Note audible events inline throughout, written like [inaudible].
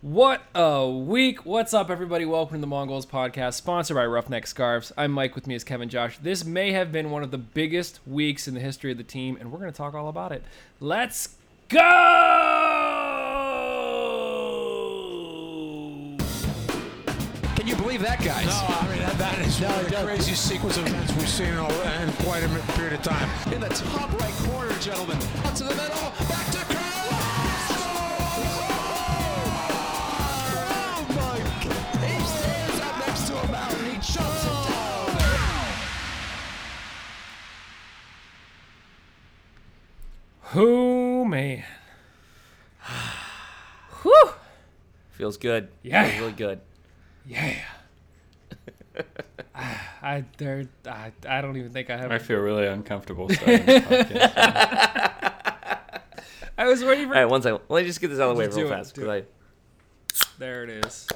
What a week! What's up, everybody? Welcome to the Mongols podcast, sponsored by Roughneck Scarves. I'm Mike. With me is Kevin Josh. This may have been one of the biggest weeks in the history of the team, and we're going to talk all about it. Let's go! Can you believe that, guys? No, I mean, that, that is one of the craziest sequence of events we've seen in, a, in quite a period of time. In the top right corner, gentlemen. Up to the middle, back to Who man? [sighs] Whew! Feels good. Yeah. Feels really good. Yeah. [laughs] I there I, I don't even think I have. I feel really uncomfortable starting [laughs] this podcast. I was waiting for. All right, one second. Let me just get this out of the way Just real do it, fast. do 'cause There it is.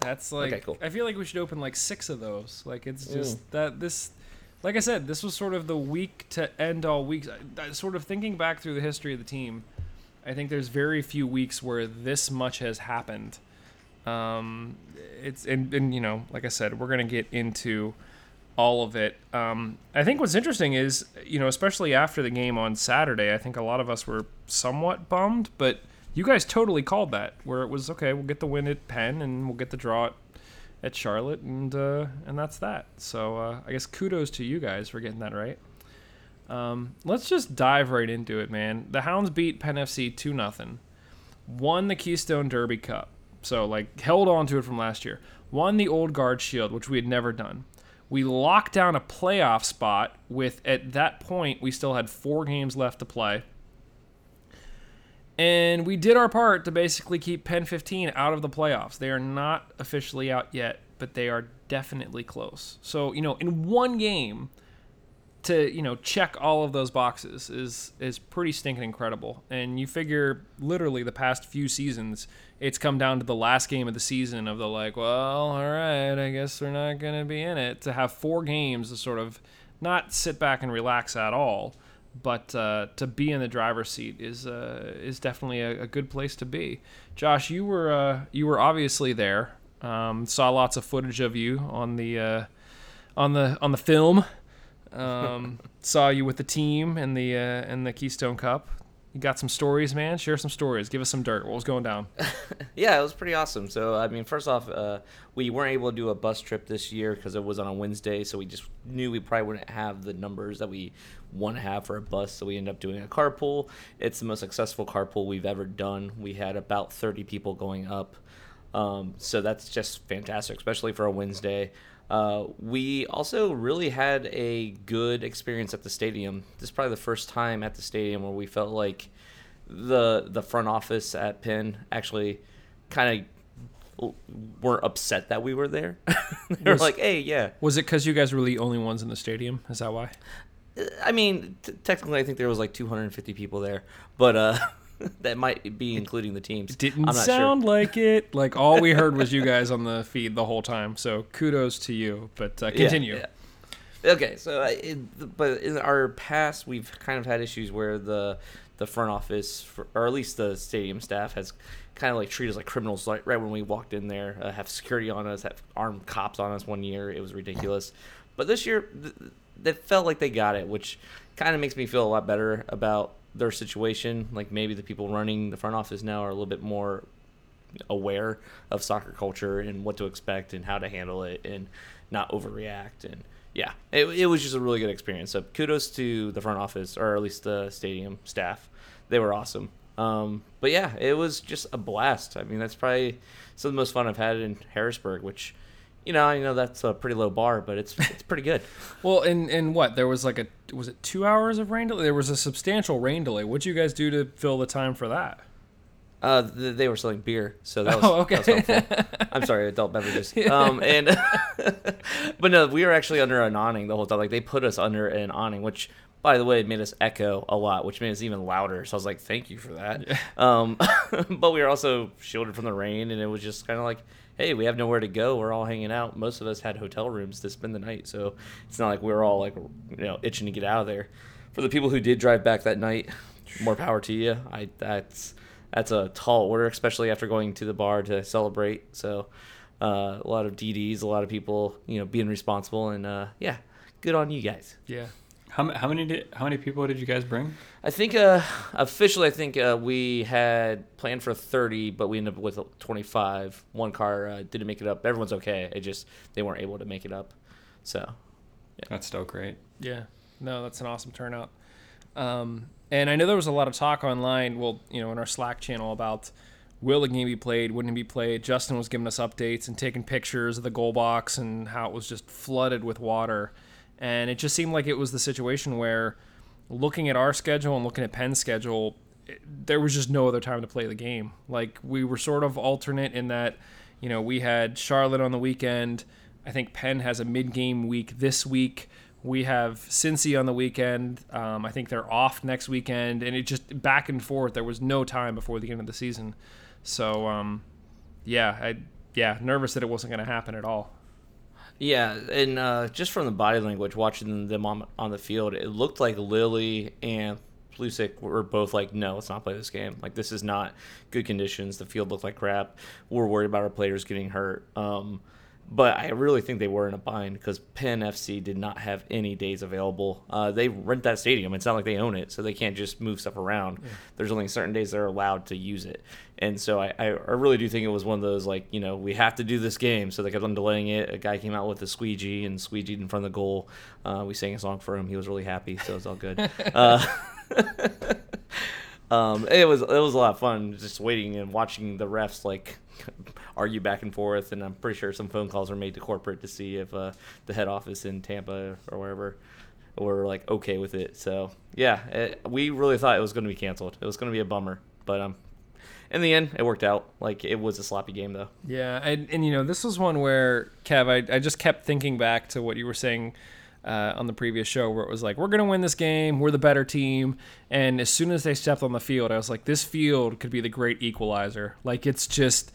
That's like Okay, cool. I feel like we should open like six of those. Like it's just that this like I said, this was sort of the week to end all weeks. Sort of thinking back through the history of the team, I think there's very few weeks where this much has happened. Um, it's and, and you know, like I said, we're gonna get into all of it. Um, I think what's interesting is, you know, especially after the game on Saturday, I think a lot of us were somewhat bummed, but you guys totally called that, where it was okay. We'll get the win at Penn, and we'll get the draw at, at Charlotte, and uh, and that's that. So uh, I guess kudos to you guys for getting that right. Um, let's just dive right into it, man. The Hounds beat Penn FC two nothing, won the Keystone Derby Cup, so like held on to it from last year. Won the Old Guard Shield, which we had never done. We locked down a playoff spot with at that point we still had four games left to play. And we did our part to basically keep Penn FC out of the playoffs. They are not officially out yet, but they are definitely close. So, you know, in one game to, you know, check all of those boxes is is pretty stinking incredible. And you figure literally the past few seasons, it's come down to the last game of the season of the like, well, all right, I guess we're not going to be in it to have four games to sort of not sit back and relax at all but uh, to be in the driver's seat is uh, is definitely a, a good place to be. Josh, you were uh, you were obviously there. Um, saw lots of footage of you on the uh, on the on the film. Um, [laughs] saw you with the team and the uh, and the Keystone Cup. You got some stories, man. Share some stories. Give us some dirt. What was going down? [laughs] Yeah, it was pretty awesome. So, I mean, first off, uh, we weren't able to do a bus trip this year because it was on a Wednesday. So we just knew we probably wouldn't have the numbers that we want to have for a bus. So we ended up doing a carpool. It's the most successful carpool we've ever done. We had about 30 people going up. Um, so that's just fantastic, especially for a Wednesday. Uh, we also really had a good experience at the stadium. This is probably the first time at the stadium where we felt like the the front office at Penn actually kind of weren't upset that we were there. [laughs] they were like, "Hey, yeah." Was it because you guys were the only ones in the stadium? Is that why? I mean, t- technically, I think there was like 250 people there, but uh, [laughs] [laughs] that might be including the teams. Didn't I'm not sound sure. like it. Like all we heard was you [laughs] guys on the feed the whole time. So kudos to you. But uh, continue. yeah. Okay, so it, but in our past, we've kind of had issues where the the front office, for, or at least the stadium staff, has kind of like treated us like criminals. Like right when we walked in there, uh, have security on us, have armed cops on us. One year, it was ridiculous. But this year, th- they felt like they got it, which kind of makes me feel a lot better about their situation. Like maybe the people running the front office now are a little bit more aware of soccer culture and what to expect and how to handle it and not overreact. And yeah it, it was just a really good experience. So kudos to the front office or at least the stadium staff. They were awesome. Um, but yeah it was just a blast. I mean that's probably some of the most fun i've had in harrisburg which you know i know that's a pretty low bar but it's it's pretty good [laughs] Well, and and what there was like a was it two hours of rain delay? There was a substantial rain delay. What'd you guys do to fill the time for that? Uh, th- they were selling beer, so that was, Oh, okay. that was helpful. I'm sorry, adult beverages. Um, [laughs] and [laughs] but no, we were actually under an awning the whole time. Like they put us under an awning, which, by the way, it made us echo a lot, which made us even louder. So I was like, thank you for that. Um, but we were also shielded from the rain, and it was just kind of like, hey, we have nowhere to go. We're all hanging out. Most of us had hotel rooms to spend the night, so it's not like we were all like, you know, itching to get out of there. For the people who did drive back that night, more power to you. I that's that's a tall order, especially after going to the bar to celebrate. So uh, a lot of DDs, a lot of people, you know, being responsible, and uh, yeah, good on you guys. Yeah. How, how many did, how many people did you guys bring? I think uh, officially, I think uh, we had planned for 30, but we ended up with 25. One car uh, didn't make it up. Everyone's okay. It just they weren't able to make it up. So yeah. That's still great. Yeah. No, that's an awesome turnout. Um, and I know there was a lot of talk online, well, you know, in our Slack channel about will the game be played, wouldn't it be played. Justin was giving us updates and taking pictures of the goal box and how it was just flooded with water. And it just seemed like it was the situation where looking at our schedule and looking at Penn's schedule, it- there was just no other time to play the game. Like we were sort of alternate in that, you know, we had Charlotte on the weekend. I think Penn has a mid-game week this week. We have Cincy on the weekend. Um, I think they're off next weekend, and it just back and forth. There was no time before the end of the season, so um, yeah, I yeah nervous that it wasn't going to happen at all. Yeah, and uh, just from the body language, watching them on on the field, it looked like Lilley and Pulisic were both like, "No, let's not play this game. Like, this is not good conditions. The field looked like crap. We're worried about our players getting hurt." Um, but I really think they were in a bind because Penn FC did not have any days available. Uh, they rent that stadium. It's not like they own it, so they can't just move stuff around. There's only certain days they're allowed to use it. And so I, I I really do think it was one of those, like, you know, we have to do this game. So they kept on delaying it. A guy came out with a squeegee and squeegeed in front of the goal. Uh, we sang a song for him. He was really happy, so it's all good. [laughs] uh, [laughs] um, it was it was a lot of fun just waiting and watching the refs like [laughs] argue back and forth, and I'm pretty sure some phone calls were made to corporate to see if uh, the head office in Tampa or wherever were like okay with it. So yeah, it, we really thought it was going to be canceled. It was going to be a bummer, but um, in the end, it worked out. Like it was a sloppy game though. Yeah, and, and you know, this was one where Kev, I, I just kept thinking back to what you were saying uh, on the previous show, where it was like, we're gonna win this game, we're the better team, and as soon as they stepped on the field, I was like, this field could be the great equalizer. Like it's just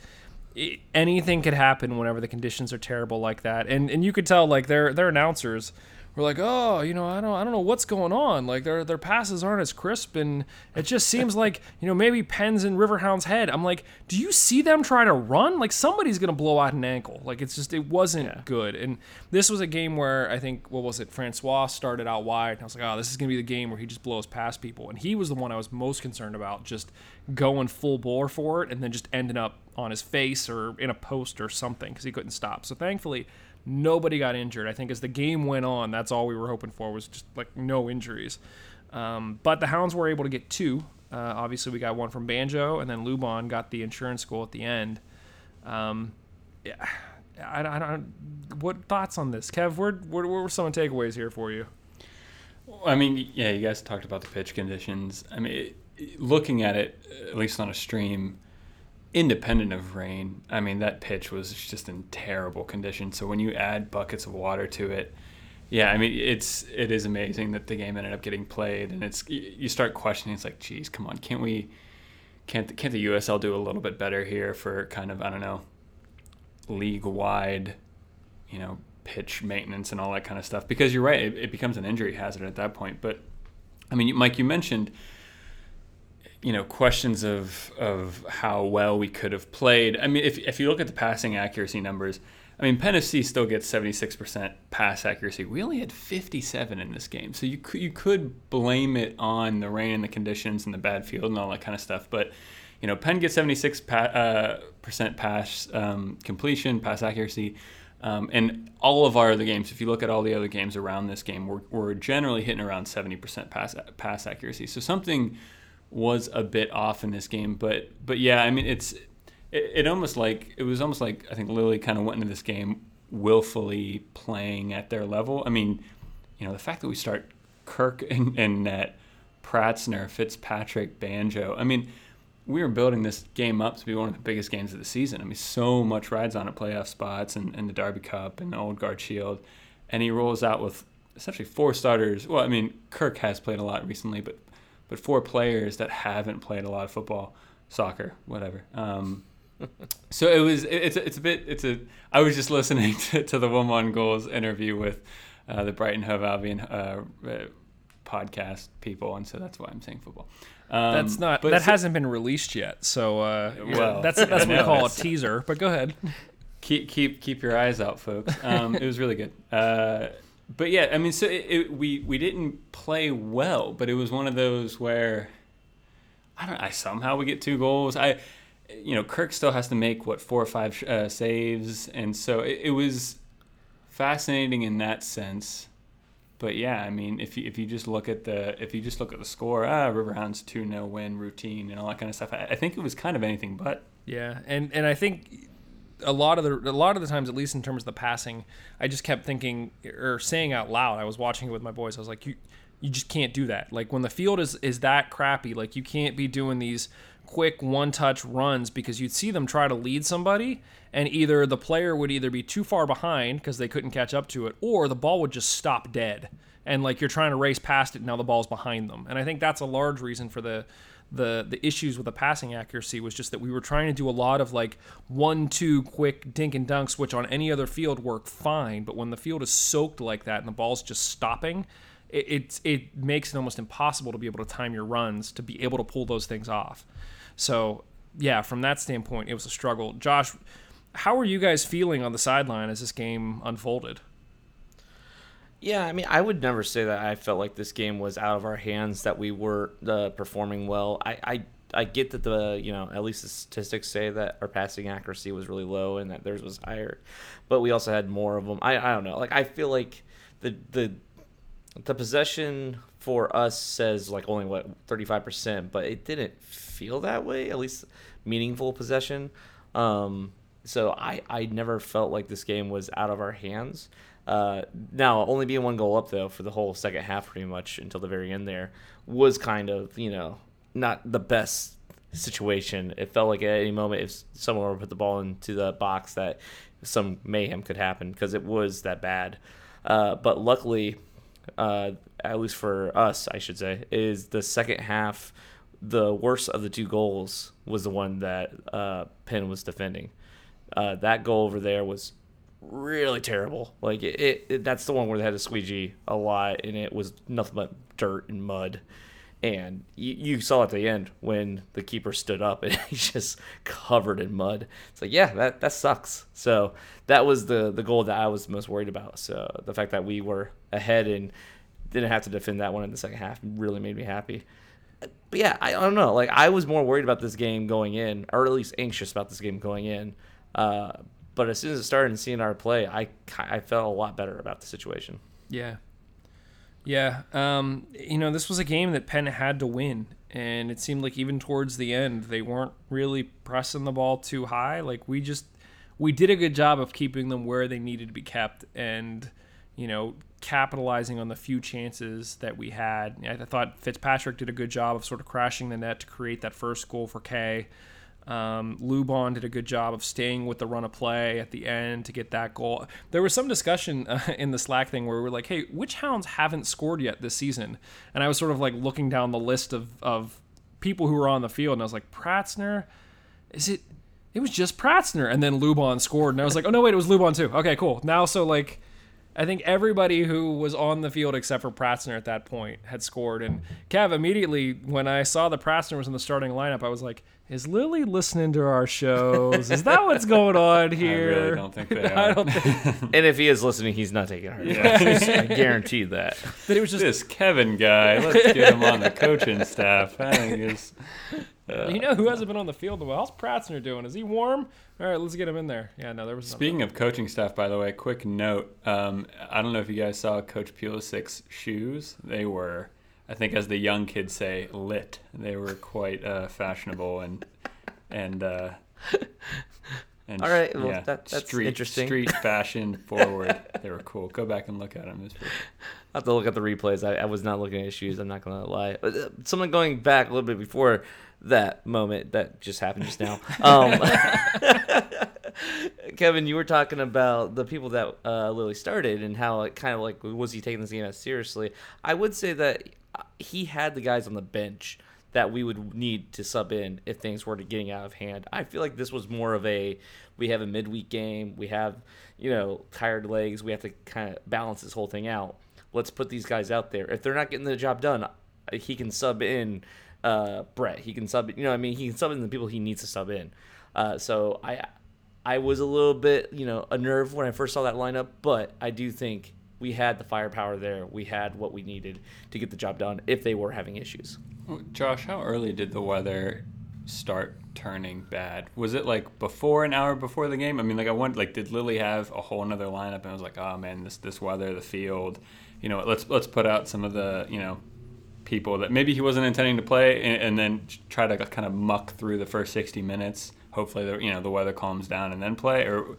anything could happen whenever the conditions are terrible like that, and and you could tell like their their announcers were like, oh, you know, I don't, I don't know what's going on. Like their their passes aren't as crisp, and it just seems [laughs] like you know maybe Penn's in Riverhound's head. I'm like, do you see them try to run? Like somebody's gonna blow out an ankle. Like it's just it wasn't good. And this was a game where I think what was it? Francois started out wide. And I was like, oh, this is gonna be the game where he just blows past people. And he was the one I was most concerned about, just going full bore for it, and then just ending up on his face or in a post or something because he couldn't stop. So thankfully nobody got injured. I think as the game went on, that's all we were hoping for was just like no injuries. Um, but the Hounds were able to get two. Uh, obviously, we got one from Banjo, and then Lubon got the insurance goal at the end. Um, yeah, I, I don't. What thoughts on this, Kev? What, what were some takeaways here for you? I mean, yeah, you guys talked about the pitch conditions. I mean, looking at it, at least on a stream, independent of rain, I mean, that pitch was just in terrible condition. So when you add buckets of water to it, yeah, I mean, it's it is amazing that the game ended up getting played, and it's you start questioning. It's like, geez, come on, can't we? Can't can't the USL do a little bit better here for kind of I don't know, league wide, you know, pitch maintenance and all that kind of stuff? Because you're right, it, it becomes an injury hazard at that point. But I mean, Mike, you mentioned you know questions of of how well we could have played. I mean, if if you look at the passing accuracy numbers, I mean, Penn still gets 76% pass accuracy. We only had 57 in this game, so you could, you could blame it on the rain and the conditions and the bad field and all that kind of stuff. But you know, Penn gets 76 pa- uh, percent pass um, completion, pass accuracy. Um, and all of our other games, if you look at all the other games around this game, we're, we're generally hitting around 70% pass pass accuracy. So something was a bit off in this game, but but yeah, I mean it's it, it almost like it was almost like I think Lilley kind of went into this game willfully playing at their level. I mean, you know, the fact that we start Kirk [laughs] and, and net, Pratzner, Fitzpatrick, Banjo. I mean, we were building this game up to be one of the biggest games of the season. I mean, so much rides on it, playoff spots and, and the Derby Cup and the Old Guard Shield, and he rolls out with essentially four starters. Well, I mean, Kirk has played a lot recently, but but four players that haven't played a lot of football, soccer, whatever. Um, [laughs] so it was it's a, it's a bit it's a I was just listening [laughs] to, to the one one goals interview with uh, the Brighton Hove Albion uh, uh, podcast people, and so that's why I'm saying football. Um, That's not that so- hasn't been released yet. So uh, Well, [laughs] that's that's what we call a teaser. But go ahead. keep keep keep your eyes out, folks. Um, it was really good. But yeah, I mean, so it, it, we we didn't play well, but it was one of those where I don't. I somehow we get two goals. I, you know, Kirk still has to make what four or five uh, saves, and so it, it was fascinating in that sense. But yeah, I mean, if you if you just look at the if you just look at the score, ah, Riverhounds two 0 win routine and all that kind of stuff. I, I think it was kind of anything but. Yeah, and and I think a lot of the a lot of the times, at least in terms of the passing, I just kept thinking or saying out loud. I was watching it with my boys. I was like, you you just can't do that. Like when the field is is that crappy, like you can't be doing these quick one touch runs because you'd see them try to lead somebody and either the player would either be too far behind because they couldn't catch up to it or the ball would just stop dead and like you're trying to race past it and now the ball's behind them and i think that's a large reason for the the the issues with the passing accuracy was just that we were trying to do a lot of like one two quick dink and dunks which on any other field work fine but when the field is soaked like that and the ball's just stopping it, it it makes it almost impossible to be able to time your runs to be able to pull those things off. So yeah from that standpoint it was a struggle. Josh how were you guys feeling on the sideline as this game unfolded Yeah, I mean, I would never say that I felt like this game was out of our hands, that we were uh, performing well. I, I, I get that the, you know, at least the statistics say that our passing accuracy was really low and that theirs was higher, but we also had more of them. I, I don't know. Like, I feel like the, the, the possession for us says like only what 35%, but it didn't feel that way, at least meaningful possession. Um, so I, I never felt like this game was out of our hands. Uh, now, only being one goal up though for the whole second half, pretty much until the very end, there was kind of you know not the best situation. It felt like at any moment if someone were to put the ball into the box that some mayhem could happen because it was that bad. Uh, but luckily, uh, at least for us, I should say, is the second half. The worst of the two goals was the one that uh, Penn was defending. Uh, that goal over there was really terrible. Like it, it, it- that's the one where they had a squeegee a lot, and it was nothing but dirt and mud. And you, you saw at the end when the keeper stood up and [laughs] he's just covered in mud. It's like, yeah, that, that sucks. So that was the the goal that I was most worried about. So the fact that we were ahead and didn't have to defend that one in the second half really made me happy. But yeah, I, I don't know. Like I was more worried about this game going in, or at least anxious about this game going in. Uh, but as soon as it started and seeing our play, I I felt a lot better about the situation. Yeah. Yeah. Um, you know, this was a game that Penn had to win. And it seemed like even towards the end, they weren't really pressing the ball too high. Like, we just, we did a good job of keeping them where they needed to be kept and, you know, capitalizing on the few chances that we had. I I thought Fitzpatrick did a good job of sort of crashing the net to create that first goal for Kay. Um, Lubon did a good job of staying with the run of play at the end to get that goal. There was some discussion [laughs] uh, in the Slack thing where we were like, "Hey, which Hounds haven't scored yet this season?" And I was sort of like looking down the list of of people who were on the field, and I was like, "Pratzner, is it?" It was just Pratzner, and then Lubon scored, and I was like, "Oh no, wait, it was Lubon too." Okay, cool. Now, so like. I think everybody who was on the field except for Pratzner at that point had scored. And Kev, immediately when I saw that Pratzner was in the starting lineup, I was like, "Is Lilley listening to our shows? Is that what's going on [laughs] here? I really don't think they [laughs] I don't think [laughs] And if he is listening, he's not taking our advice. I guarantee that. But it was just. this Kevin guy, let's get him on the coaching staff. I think is you know who hasn't been on the field in a while? How's Pratzner doing? Is he warm? All right, let's get him in there. Yeah, no, there was. nothing. Speaking of coaching staff, by the way, quick note. Um, I don't know if you guys saw Coach Pulisic's shoes. They were, I think, as the young kids say, lit. They were quite uh, fashionable and and. Uh, and All right, well, that- that's street, interesting. Street fashion [laughs] forward. They were cool. Go back and look at them. Pretty- I have to look at the replays. I, I was not looking at his shoes. I'm not gonna lie. But, uh, Something going back a little bit before that moment that just happened just now. Um, [laughs] Kevin, you were talking about the people that uh, Lilley started and how it kind of like was he taking this game as seriously? I would say that uh, he had the guys on the bench that we would need to sub in if things were to getting out of hand. I feel like this was more of a we have a midweek game, we have you know tired legs, we have to kind of balance this whole thing out. let's put these guys out there. If they're not getting the job done, uh, he can sub in uh, Brett. He can sub, you know, I mean, he can sub in the people he needs to sub in. Uh, so I, I was a little bit, you know, unnerved when I first saw that lineup, but I do think we had the firepower there. We had what we needed to get the job done if they were having issues. Josh, how early did the weather start turning bad? Was it like before an hour before the game? I mean, like I want like did Lilley have a whole another lineup and I was like, oh man, this this weather, the field, you know, let's let's put out some of the you know people that maybe he wasn't intending to play and, and then try to kind of muck through the first 60 minutes. Hopefully, the you know the weather calms down and then play. Or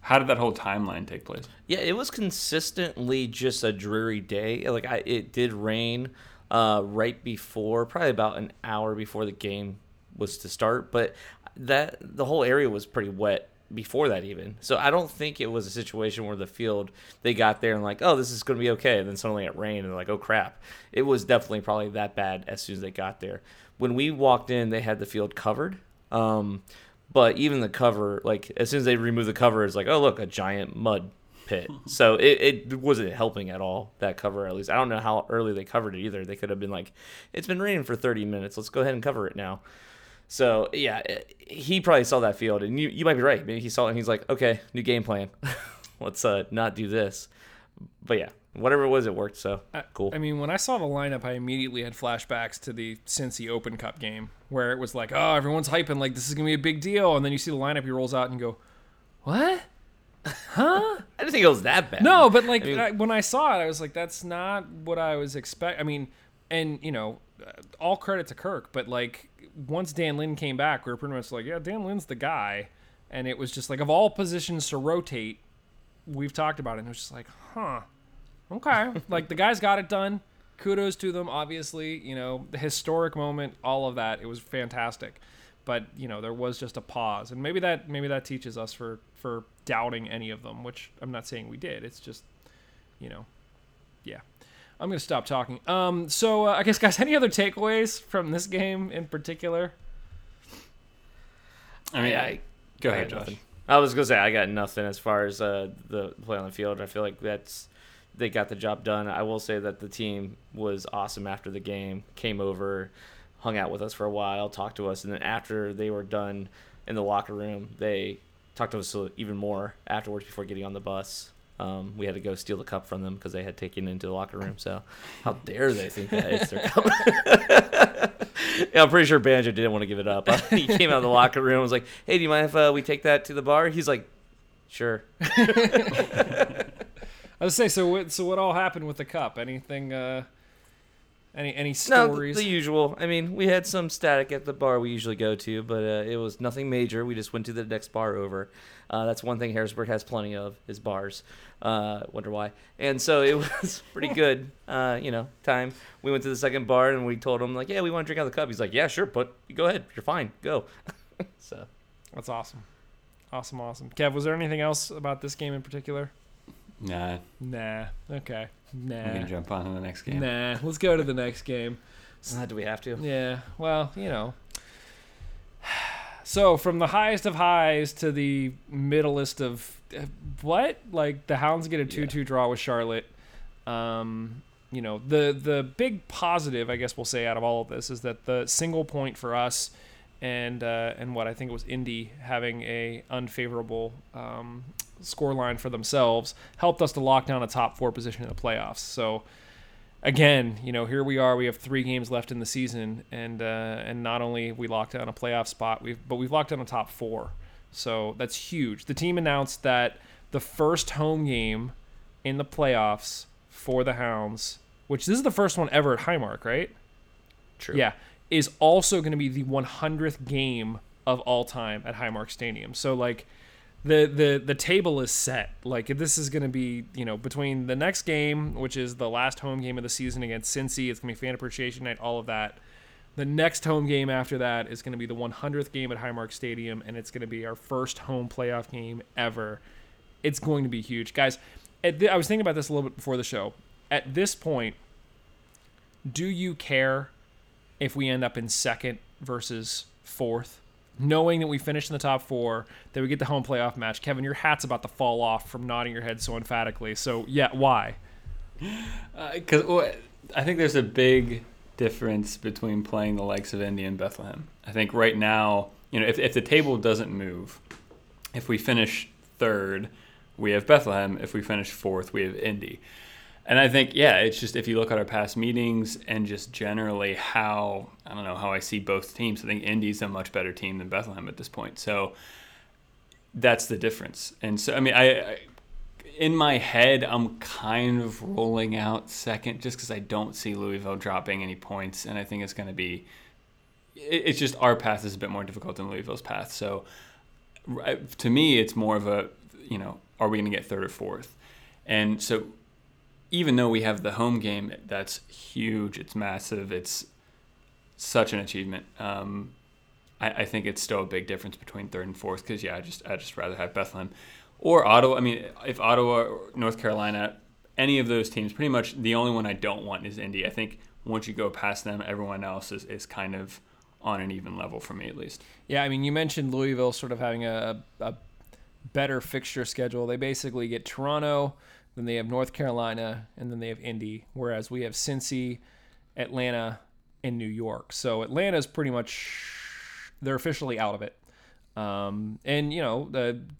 how did that whole timeline take place? Yeah, it was consistently just a dreary day. Like I, it did rain uh, right before, probably about an hour before the game was to start, but that the whole area was pretty wet before that even. So I don't think it was a situation where the field they got there and like, oh, this is going to be okay, and then suddenly it rained and they're like, oh crap. It was definitely probably that bad as soon as they got there. When we walked in, they had the field covered. Um, but even the cover, like as soon as they removed the cover, it's like, oh look, a giant mud pit. [laughs] So it, it wasn't helping at all. That cover, at least, I don't know how early they covered it either. They could have been like, it's been raining for 30 minutes. Let's go ahead and cover it now. So yeah, he probably saw that field, and you you might be right. Maybe he saw it and he's like, okay, new game plan. [laughs] Let's uh not do this. But yeah, whatever it was, it worked. So cool. I mean, when I saw the lineup, I immediately had flashbacks to the Cincy Open Cup game where it was like, oh, everyone's hyping, like this is gonna be a big deal, and then you see the lineup, he rolls out and you go, what? Huh? [laughs] I didn't think it was that bad. No, but like I mean- I, when I saw it, I was like, that's not what I was expect. I mean, and you know, all credit to Kirk, but like once Dan Lynd came back, we were pretty much like, yeah, Dan Lynd's the guy, and it was just like of all positions to rotate, we've talked about it, and it was just like, huh, okay, [laughs] like the guys got it done. Kudos to them, obviously. You know, the historic moment, all of that, it was fantastic. But you know, there was just a pause, and maybe that maybe that teaches us for for doubting any of them, which I'm not saying we did. It's just, you know, yeah. I'm gonna stop talking. Um, so uh, I guess guys, any other takeaways from this game in particular? I mean, I, I- go ahead, got Josh. nothing. I was gonna say I got nothing as far as uh, the play on the field. I feel like that's they got the job done. I will say that the team was awesome after the game. Came over, hung out with us for a while, talked to us, and then after they were done in the locker room, they talked to us even more afterwards before getting on the bus. Um, we had to go steal the cup from them because they had taken it into the locker room. So, how dare they think that it's their cup? [laughs] yeah, I'm pretty sure Banjo didn't want to give it up. [laughs] he came out of the locker room and was like, "Hey, do you mind if uh, we take that to the bar?" He's like, "Sure." [laughs] I was saying, so. What so what all happened with the cup? Anything? Uh, any any stories? No, the usual. I mean, we had some static at the bar we usually go to, but uh, it was nothing major. We just went to the next bar over. Uh, that's one thing Harrisburg has plenty of is bars. Uh, wonder why. And so it [laughs] was pretty good. Uh, you know, time. We went to the second bar and we told him like, "Yeah, we want to drink out of the cup." He's like, "Yeah, sure, but go ahead. You're fine. Go." [laughs] so That's awesome. Awesome, awesome. Kev, was there anything else about this game in particular? Nah, Nah. Okay. Nah. We can jump on to the next game. Nah. Let's go to the next game. uh, do we have to? Yeah. Well, you know. So from the highest of highs to the middlest of uh, what? Like the Hounds get a two-two draw with Charlotte. Um, you know the the big positive, I guess we'll say, out of all of this is that the single point for us and uh, and what I think it was Indy having a unfavorable um, score line for themselves helped us to lock down a top four position in the playoffs. So again, you know, here we are. We have three games left in the season, and uh, and not only we locked down a playoff spot, we've but we've locked down a top four. So that's huge. The team announced that the first home game in the playoffs for the Hounds, which this is the first one ever at Highmark, right? True. Yeah, is also going to be the 100th game of all time at Highmark Stadium. So like the the the table is set. Like this is going to be, you know, between the next game, which is the last home game of the season against Cincy, it's going to be fan appreciation night, all of that. The next home game after that is going to be the 100th game at Highmark Stadium and it's going to be our first home playoff game ever. It's going to be huge. Guys, the, I was thinking about this a little bit before the show. At this point, do you care if we end up in second versus fourth, knowing that we finish in the top four, that we get the home playoff match. Kevin, your hat's about to fall off from nodding your head so emphatically. So yeah, why? Uh, because well, I think there's a big difference between playing the likes of Indy and Bethlehem. I think right now, you know, if, if the table doesn't move, if we finish third, we have Bethlehem. If we finish fourth, we have Indy. And I think, yeah, it's just if you look at our past meetings and just generally how, I don't know, how I see both teams, I think Indy's a much better team than Bethlehem at this point. So that's the difference. And so, I mean, I, I in my head, I'm kind of rolling out second just because I don't see Louisville dropping any points. And I think it's going to be, it, it's just our path is a bit more difficult than Louisville's path. So to me, it's more of a, you know, are we going to get third or fourth? And so even though we have the home game, that's huge. It's massive. It's such an achievement. Um, I, I think it's still a big difference between third and fourth because yeah, I just I just rather have Bethlehem or Ottawa. I mean, if Ottawa, or North Carolina, any of those teams, pretty much the only one I don't want is Indy. I think once you go past them, everyone else is, is kind of on an even level for me at least. Yeah, I mean, you mentioned Louisville sort of having a, a better fixture schedule. They basically get Toronto, then they have North Carolina, and then they have Indy. Whereas we have Cincy, Atlanta, and New York. So Atlanta's pretty much they're officially out of it. Um, and you know,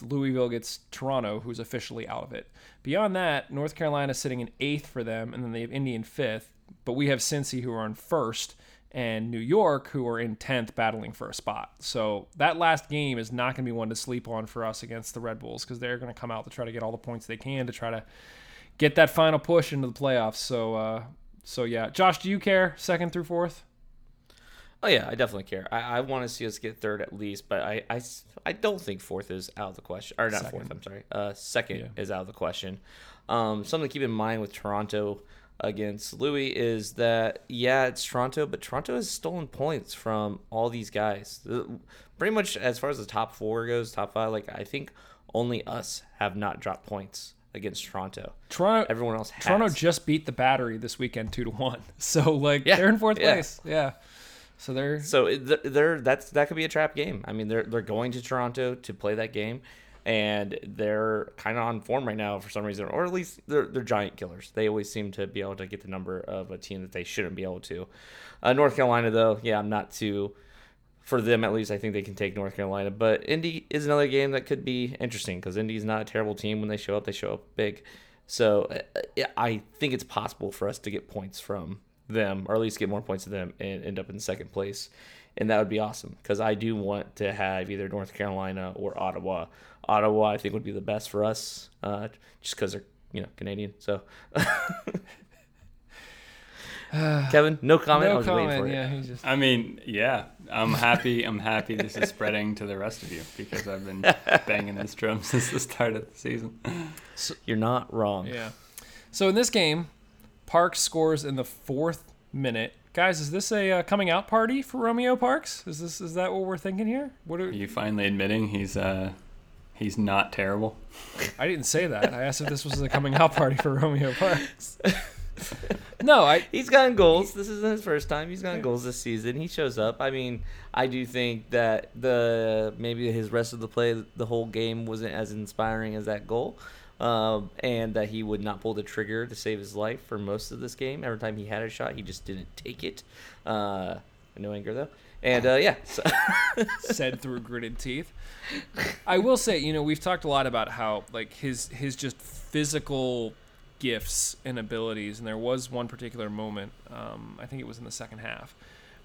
Louisville gets Toronto, who's officially out of it. Beyond that, North Carolina's sitting in eighth for them, and then they have Indy in fifth. But we have Cincy, who are in first, and New York, who are in tenth, battling for a spot. So that last game is not going to be one to sleep on for us against the Red Bulls because they're going to come out to try to get all the points they can to try to get that final push into the playoffs. So, uh, so yeah, Josh, do you care second through fourth? Oh yeah, I definitely care. I, I want to see us get third at least, but I, I, I don't think fourth is out of the question. Or not Second. fourth. I'm sorry. Uh, second Yeah. is out of the question. Um, something to keep in mind with Toronto against Louis is that yeah, it's Toronto, but Toronto has stolen points from all these guys. Pretty much as far as the top four goes, top five. Like I think only us have not dropped points against Toronto. Toronto, Everyone else has. Toronto just beat the Battery this weekend, two to one. [laughs] So like Yeah, they're in fourth yeah. place. Yeah. So they're So they're that's that could be a trap game. I mean, they're they're going to Toronto to play that game, and they're kind of on form right now for some reason, or at least they're they're giant killers. They always seem to be able to get the number of a team that they shouldn't be able to. Uh, North Carolina, though, yeah, I'm not too. For them, at least, I think they can take North Carolina. But Indy is another game that could be interesting because Indy's not a terrible team. When they show up, they show up big. So uh, I think it's possible for us to get points from them, or at least get more points than them, and end up in second place. And that would be awesome because I do want to have either North Carolina or Ottawa. Ottawa, I think, would be the best for us, uh, just because they're you know Canadian. So, [sighs] Kevin, no comment. I no was waiting for comment. it. Yeah, he's just I mean, yeah, I'm happy. I'm happy this is spreading to the rest of you because I've been [laughs] banging this drum since the start of the season. You're not wrong. yeah. So in this game, Parks scores in the fourth minute. Guys, is this a uh, coming out party for Romeo Parks? Is this is that what we're thinking here? What are, Are you finally admitting he's uh he's not terrible? I didn't say that. I asked if this was a coming out party for Romeo Parks. [laughs] no, I He's gotten goals. This isn't his first time. He's gotten goals this season. He shows up. I mean, I do think that the maybe his rest of the play, the whole game wasn't as inspiring as that goal, um, and that he would not pull the trigger to save his life for most of this game. Every time he had a shot, he just didn't take it. Uh, no anger though. And uh, yeah, so [laughs] said through gritted teeth. I will say, you know, we've talked a lot about how like his his just physical gifts and abilities, and there was one particular moment, um, I think it was in the second half,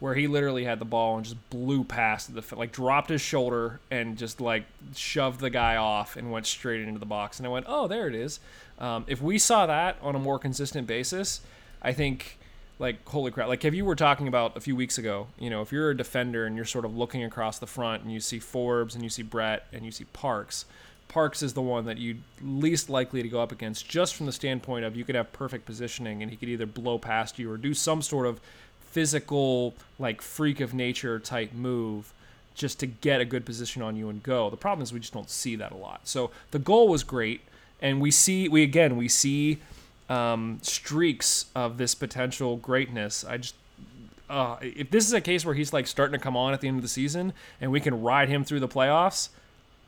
where he literally had the ball and just blew past the like dropped his shoulder and just like shoved the guy off and went straight into the box. And I went, oh, there it is. Um, if we saw that on a more consistent basis, I think like holy crap. Like if you were talking about a few weeks ago you know if you're a defender and you're sort of looking across the front and you see forbes and you see brett and you see parks parks is the one that you least likely to go up against just from the standpoint of you could have perfect positioning and he could either blow past you or do some sort of physical like freak of nature type move just to get a good position on you and go. The problem is we just don't see that a lot. So the goal was great and we see we again we see um, streaks of this potential greatness. I just uh, if this is a case where he's like starting to come on at the end of the season and we can ride him through the playoffs,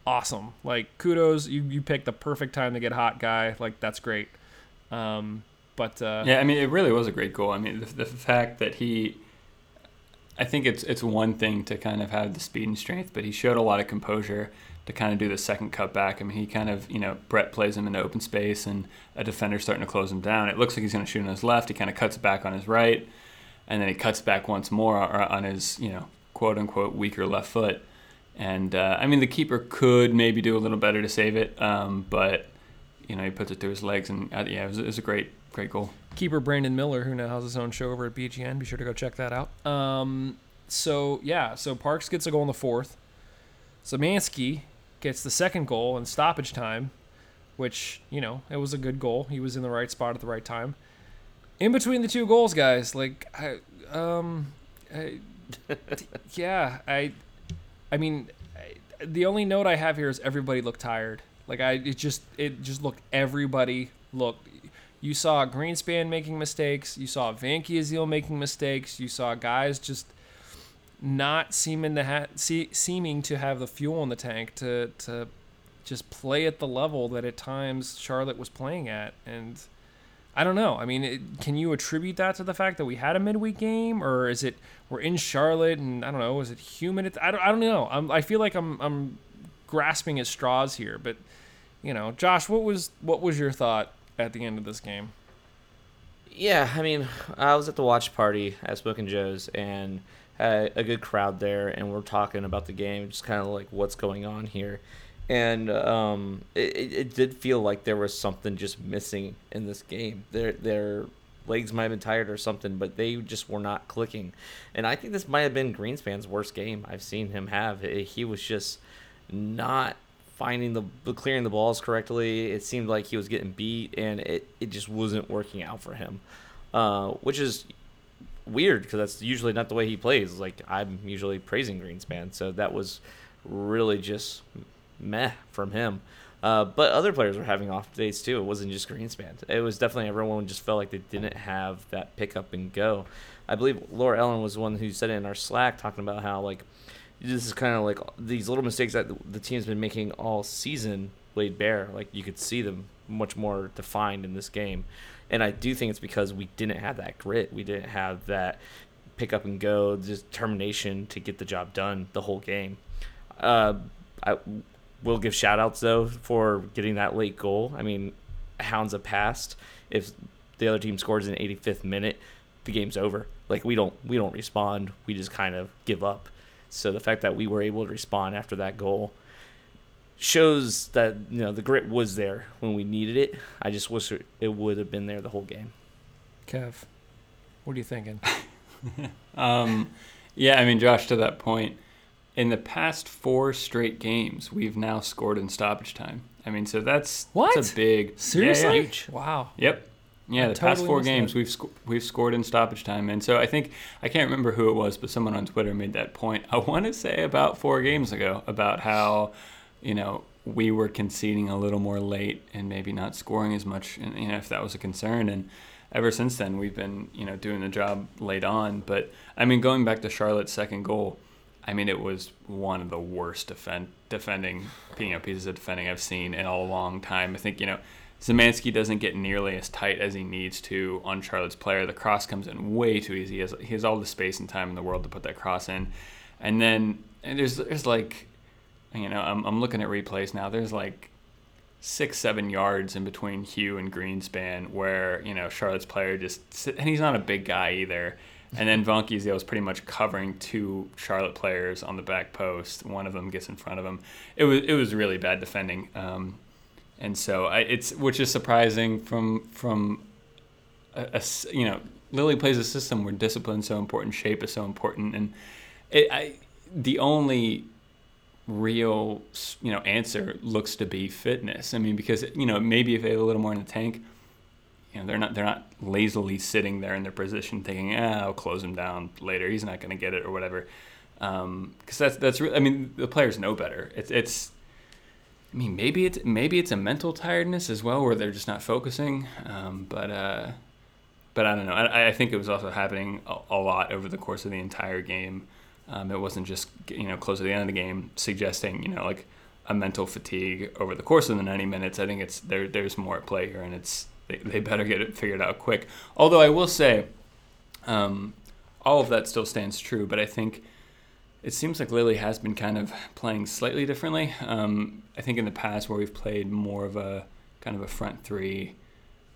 awesome. Like kudos, you you picked the perfect time to get hot, guy. Like that's great. Um, But uh, Yeah, I mean, it really was a great goal. I mean, the, the fact that he, I think it's it's one thing to kind of have the speed and strength, but he showed a lot of composure to kind of do the second cut back. I mean, he kind of, you know, Brett plays him in the open space and a defender's starting to close him down. It looks like he's going to shoot on his left. He kind of cuts back on his right, and then he cuts back once more on his, you know, quote unquote weaker left foot. And uh, I mean, the keeper could maybe do a little better to save it, um, but you know, he puts it through his legs, and uh, yeah, it was, it was a great, great goal. keeper Brandon Miller, who now has his own show over at BGN. Be sure to go check that out. Um, so yeah, so Parks gets a goal in the fourth. Zamansky gets the second goal in stoppage time, which you know it was a good goal. He was in the right spot at the right time. In between the two goals, guys, like I, um, I, [laughs] yeah, I, I mean, I, the only note I have here is everybody looked tired. Like I, it just, it just looked everybody looked. You saw Greenspan making mistakes. You saw Vancaeyezeele making mistakes. You saw guys just not seeming to seeming to have the fuel in the tank to to just play at the level that at times Charlotte was playing at and I don't know. I mean, it, can you attribute that to the fact that we had a midweek game, or is it we're in Charlotte and I don't know? Is it humid? I don't. I don't know. I'm, I feel like I'm I'm grasping at straws here, but you know, Josh, what was what was your thought at the end of this game? Yeah, I mean, I was at the watch party at Smoking Joe's and had a good crowd there, and we're talking about the game, just kind of like what's going on here. And um, it, it did feel like there was something just missing in this game. Their their legs might have been tired or something, but they just were not clicking. And I think this might have been Greenspan's worst game I've seen him have. He was just not finding the clearing the balls correctly. It seemed like he was getting beat, and it, it just wasn't working out for him, uh, which is weird because that's usually not the way he plays. Like I'm usually praising Greenspan, so that was really just meh from him. Uh, but other players were having off days too. It wasn't just Greenspan. It was definitely everyone just felt like they didn't have that pick up and go. I believe Laura Ellen was the one who said it in our Slack talking about how like this is kind of like these little mistakes that the team's been making all season laid bare. Like you could see them much more defined in this game, and I do think it's because we didn't have that grit. We didn't have that pick up and go determination to get the job done the whole game. Uh, I will give shout outs though for getting that late goal. I mean, hounds have passed. If the other team scores in the 85th minute, the game's over. Like we don't we don't respond. We just kind of give up. So the fact that we were able to respond after that goal shows that you know the grit was there when we needed it. I just wish it would have been there the whole game. Kev, what are you thinking? [laughs] Um, yeah, I mean, Josh, to that point, in the past four straight games, we've now scored in stoppage time. I mean, so that's What? that's a big Seriously? yeah. Wow. Yep. Yeah, I the past four games that. we've sc- we've scored in stoppage time, and so I think I can't remember who it was, but someone on Twitter made that point. I want to say about four games ago about how, you know, we were conceding a little more late and maybe not scoring as much, and you know, if that was a concern. And ever since then, we've been you know doing the job late on. But I mean, going back to Charlotte's second goal, I mean, it was one of the worst defend defending you know pieces of defending I've seen in a long time. I think you know. Zemansky doesn't get nearly as tight as he needs to on Charlotte's player. The cross comes in way too easy. He has, he has all the space and time in the world to put that cross in. And then and there's there's like, you know, I'm, I'm looking at replays now. There's like six, seven yards in between Hugh and Greenspan where, you know, Charlotte's player just, sit, and he's not a big guy either. And then [laughs] Vancaeyezeele is pretty much covering two Charlotte players on the back post. One of them gets in front of him. It was it was really bad defending. Um, and so I, it's which is surprising from from a you know Lilley plays a system where discipline is so important, shape is so important, and it, I the only real you know answer looks to be fitness. I mean because you know maybe if they have a little more in the tank, you know they're not they're not lazily sitting there in their position thinking ah I'll close him down later he's not going to get it or whatever because that's that's re- I mean the players know better it's it's I mean, maybe it's maybe it's a mental tiredness as well, where they're just not focusing. Um, but uh, but I don't know. I, I think it was also happening a, a lot over the course of the entire game. Um, it wasn't just you know close to the end of the game suggesting you know like a mental fatigue over the course of the 90 minutes. I think it's there. There's more at play here, and it's they, they better get it figured out quick. Although I will say, um, all of that still stands true, but I think it seems like Lilley has been kind of playing slightly differently. Um, I think in the past where we've played more of a kind of a front three,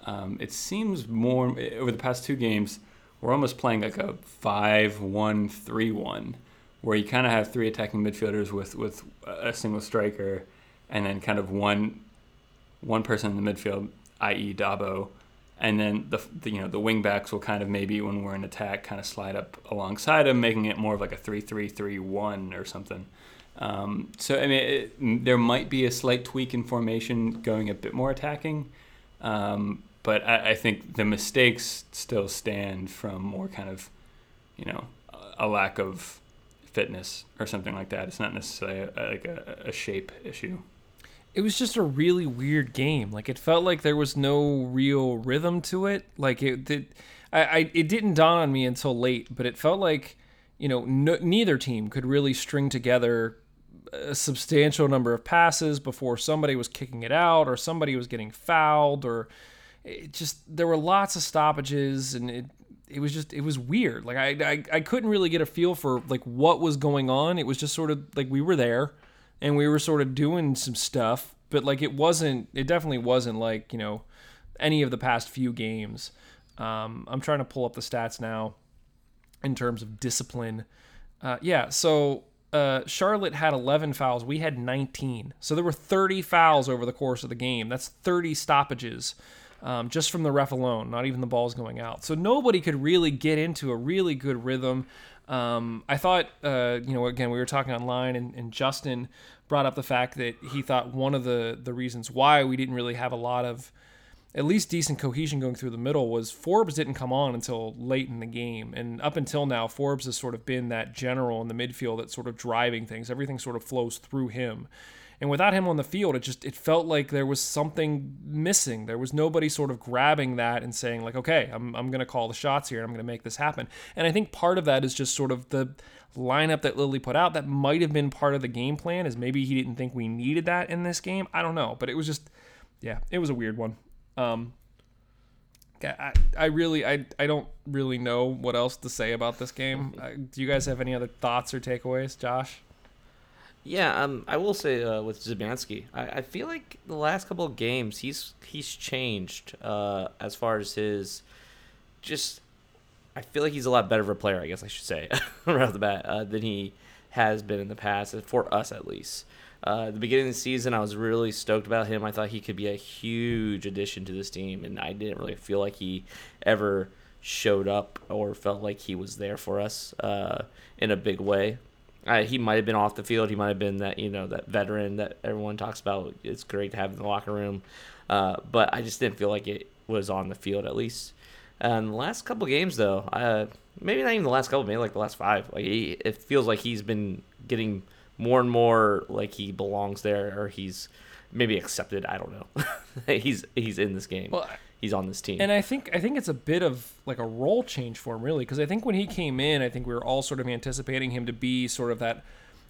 um, it seems more over the past two games we're almost playing like a five-one-three-one, where you kind of have three attacking midfielders with with a single striker, and then kind of one one person in the midfield, i.e. Dabo, and then the, the you know the wing backs will kind of maybe when we're in attack kind of slide up alongside him, making it more of like a three-three-three-one or something. Um, so I mean, it, there might be a slight tweak in formation, going a bit more attacking. Um, but I, I, think the mistakes still stand from more kind of, you know, a lack of fitness or something like that. It's not necessarily a, like a, a shape issue it was just a really weird game. Like it felt like there was no real rhythm to it. Like it did, I, I it didn't dawn on me until late, but it felt like you know no, neither team could really string together a substantial number of passes before somebody was kicking it out or somebody was getting fouled or it just there were lots of stoppages and it it was just it was weird. Like I, I I couldn't really get a feel for like what was going on. It was just sort of like we were there and we were sort of doing some stuff, but like it wasn't. It definitely wasn't like you know any of the past few games. Um, I'm trying to pull up the stats now in terms of discipline. Uh, yeah, so uh, Charlotte had 11 fouls. We had 19. So there were 30 fouls over the course of the game. That's 30 stoppages um, just from the ref alone, not even the balls going out. So nobody could really get into a really good rhythm. Um, I thought, uh, you know, again, we were talking online, and, and, Justin brought up the fact that he thought one of the the reasons why we didn't really have a lot of at least decent cohesion going through the middle was Forbes didn't come on until late in the game, and up until now, Forbes has sort of been that general in the midfield that's sort of driving things. Everything sort of flows through him. And without him on the field, it just it felt like there was something missing. There was nobody sort of grabbing that and saying like, okay, I'm I'm gonna call the shots here. and I'm gonna make this happen. And I think part of that is just sort of the lineup that Lilley put out. That might have been part of the game plan. Is maybe he didn't think we needed that in this game. I don't know, but it was just, yeah, it was a weird one. Um, I, I really I, I don't really know what else to say about this game. do you guys have any other thoughts or takeaways, Josh? Yeah, um, I will say uh, with Zemanski, I, I feel like the last couple of games he's he's changed uh, as far as his just. I feel like he's a lot better of a player, I guess I should say, [laughs] right off the bat, uh, than he has been in the past, for us at least. Uh, the beginning of the season, I was really stoked about him. I thought he could be a huge addition to this team, and I didn't really feel like he ever showed up or felt like he was there for us uh, in a big way. Uh, he might have been off the field. He might have been that you know that veteran that everyone talks about. It's great to have in the locker room, uh, but I just didn't feel like it was on the field at least. And the last couple games though, uh, maybe not even the last couple, maybe like the last five. Like he, it feels like he's been getting more and more like he belongs there, or he's maybe accepted. I don't know. [laughs] he's he's in this game. Well, he's on this team. And I think I think it's a bit of like a role change for him, really, because I think when he came in, I think we were all sort of anticipating him to be sort of that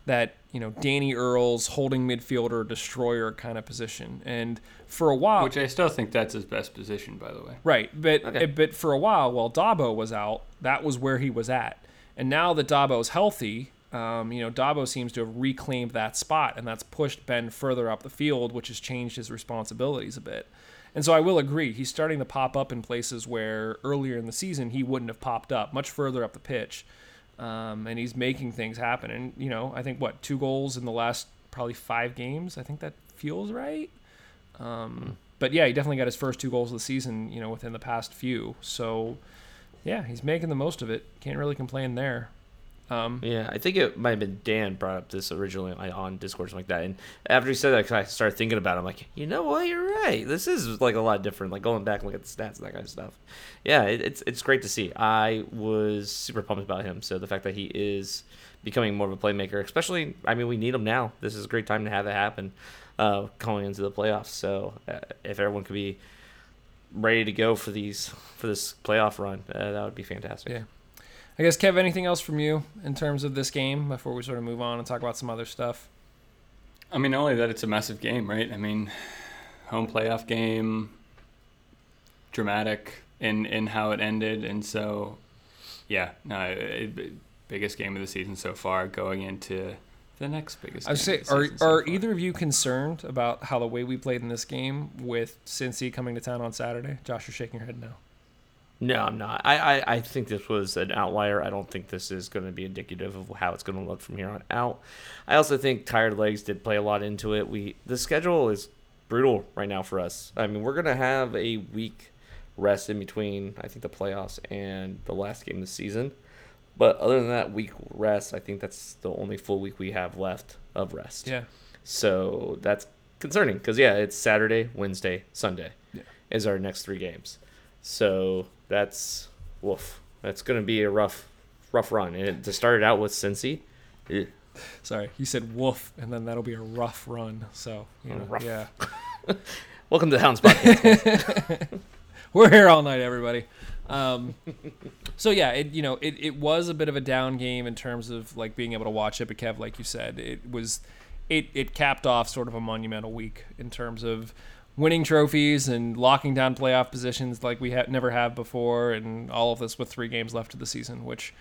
that you know Danny Earls holding midfielder destroyer kind of position, and for a while, which I still think that's his best position, by the way. Right, but okay. but for a while, while Dabo was out, that was where he was at, and now that Dabo's healthy. Um, you know, Dabo seems to have reclaimed that spot, and that's pushed Ben further up the field, which has changed his responsibilities a bit. And so I will agree, he's starting to pop up in places where earlier in the season he wouldn't have popped up, much further up the pitch. Um, and he's making things happen. And, you know, I think, what, two goals in the last probably five games? I think that feels right. Um, but yeah, he definitely got his first two goals of the season, you know, within the past few. So, yeah, he's making the most of it. Can't really complain there. Um, yeah, I think it might have been Dan brought up this originally on Discord something like that. And after he said that, I started thinking about it. I'm like, you know what? You're right. This is like a lot different. Like going back and look at the stats and that kind of stuff. Yeah, it, it's it's great to see. I was super pumped about him. So the fact that he is becoming more of a playmaker, especially, I mean, we need him now. This is a great time to have that happen, uh, going into the playoffs. So uh, if everyone could be ready to go for these for this playoff run, uh, that would be fantastic. Yeah. I guess Kev, anything else from you in terms of this game before we sort of move on and talk about some other stuff? I mean, only that it's a massive game, right? I mean, home playoff game. dramatic in in how it ended, and so yeah, no, it, it- biggest game of the season so far, going into the next biggest. I would say, are so are far. either of you concerned about how the way we played in this game with Cincy coming to town on Saturday? Josh, you're shaking your head no. No, I'm not. I, I, I think this was an outlier. I don't think this is going to be indicative of how it's going to look from here on out. I also think tired legs did play a lot into it. We the schedule is brutal right now for us. I mean, we're going to have a week rest in between. I think the playoffs and the last game of the season. But other than that week rest, I think that's the only full week we have left of rest. Yeah. So that's concerning because yeah, it's Saturday, Wednesday, Sunday Yeah. is our next three games. So that's woof. That's gonna be a rough, rough run. And to start it out with Cincy, eh, Sorry, you said woof, and then that'll be a rough run. So, you know, yeah. [laughs] welcome to the Hounds podcast. [laughs] We're here all night, everybody. Um, so yeah, it you know it, it was a bit of a down game in terms of like being able to watch it, but Kev, like you said, it was it it capped off sort of a monumental week in terms of winning trophies and locking down playoff positions like we had never have before, and all of this with three games left of the season, which.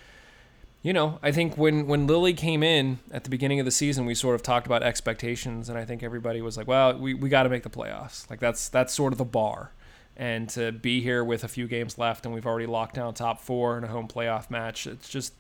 You know, I think when when Lilley came in at the beginning of the season, we sort of talked about expectations, and I think everybody was like, "Well, we, we got to make the playoffs. Like that's that's sort of the bar." and to be here with a few games left and we've already locked down top four in a home playoff match it's just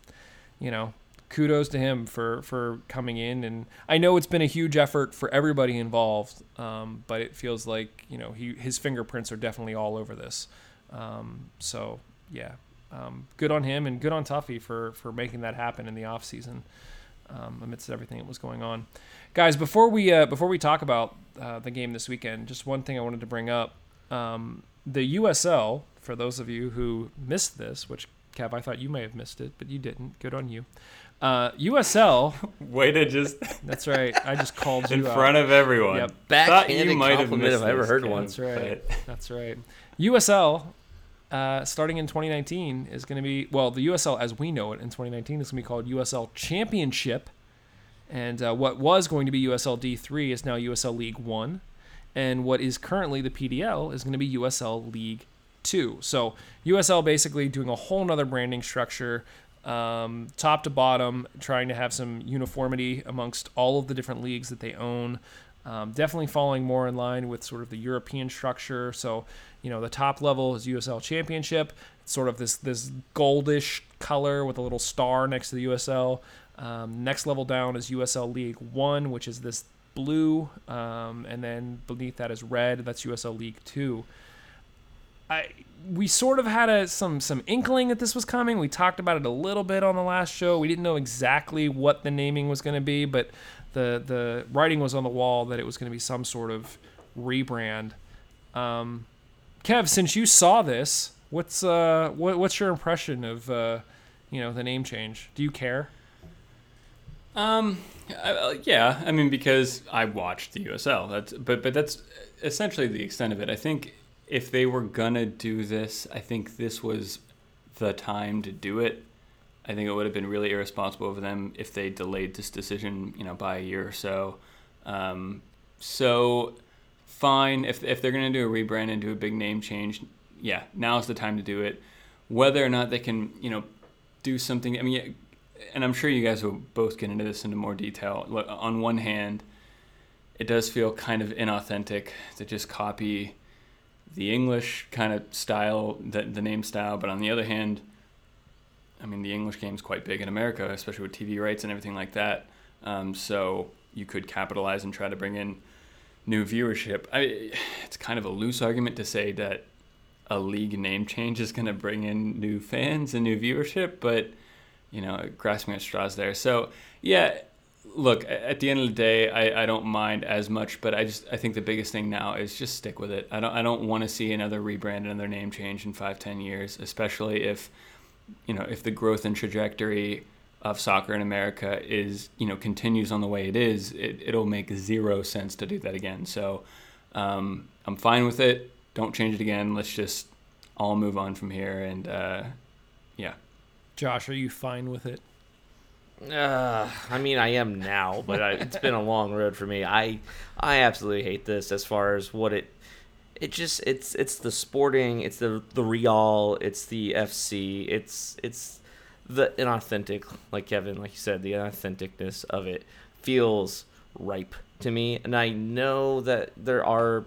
you know kudos to him for for coming in and i know it's been a huge effort for everybody involved um, but it feels like you know he his fingerprints are definitely all over this um, so yeah um, good on him and good on tuffy for for making that happen in the off season um, amidst everything that was going on guys before we uh, before we talk about uh, the game this weekend just one thing i wanted to bring up um, the USL, for those of you who missed this, which Kev, I thought you may have missed it, but you didn't. Good on you. Uh, USL, [laughs] way to just [laughs] that's right. I just called you in out. front of everyone? Yep. Thought Backhanded you might have compliment missed if I ever heard Ken, one. That's right. but- [laughs] That's right. USL, uh, starting in 2019, is going to be well, the USL as we know it in 2019 is going to be called USL Championship, and uh, what was going to be USL D3 is now USL League One, and what is currently the PDL is going to be USL League Two. So USL basically doing a whole nother branding structure. Um, top to bottom, trying to have some uniformity amongst all of the different leagues that they own. Um, definitely falling more in line with sort of the European structure. So, you know, the top level is USL Championship. It's sort of this this goldish color with a little star next to the USL. Um, next level down is USL League One, which is this blue, um, and then beneath that is red. That's USL League Two. I we sort of had a some some inkling that this was coming. We talked about it a little bit on the last show. We didn't know exactly what the naming was going to be, but the the writing was on the wall that it was going to be some sort of rebrand. Um, Kev, since you saw this, what's uh what, what's your impression of uh you know the name change? Do you care? Um, uh, yeah, I mean because I watched the USL. That's but but that's essentially the extent of it. I think if they were gonna do this, I think this was the time to do it. I think it would have been really irresponsible of them if they delayed this decision, you know, by a year or so. Um, so fine if if they're gonna do a rebrand and do a big name change, yeah, now's the time to do it. Whether or not they can, you know, do something. I mean, and I'm sure you guys will both get into this into more detail. On one hand, it does feel kind of inauthentic to just copy the English kind of style, the, the name style, but on the other hand, I mean, the English game's quite big in America, especially with TV rights and everything like that. Um, so you could capitalize and try to bring in new viewership. I, it's kind of a loose argument to say that a league name change is going to bring in new fans and new viewership, but you know, grasping at straws there. So yeah, look, at the end of the day, I, I don't mind as much, but I just I think the biggest thing now is just stick with it. I don't I don't want to see another rebrand, another name change in five ten years, especially if you know if the growth and trajectory of soccer in America is you know continues on the way it is, it, it'll make zero sense to do that again. So um, I'm fine with it. Don't change it again. Let's just all move on from here. And uh, yeah, Josh, are you fine with it? Uh, I mean, I am now, but I, it's been a long road for me. I I absolutely hate this as far as what it it just it's it's the sporting, it's the the Real, it's the FC, it's it's the inauthentic, like Kevin, like you said, the inauthenticness of it feels ripe to me, and I know that there are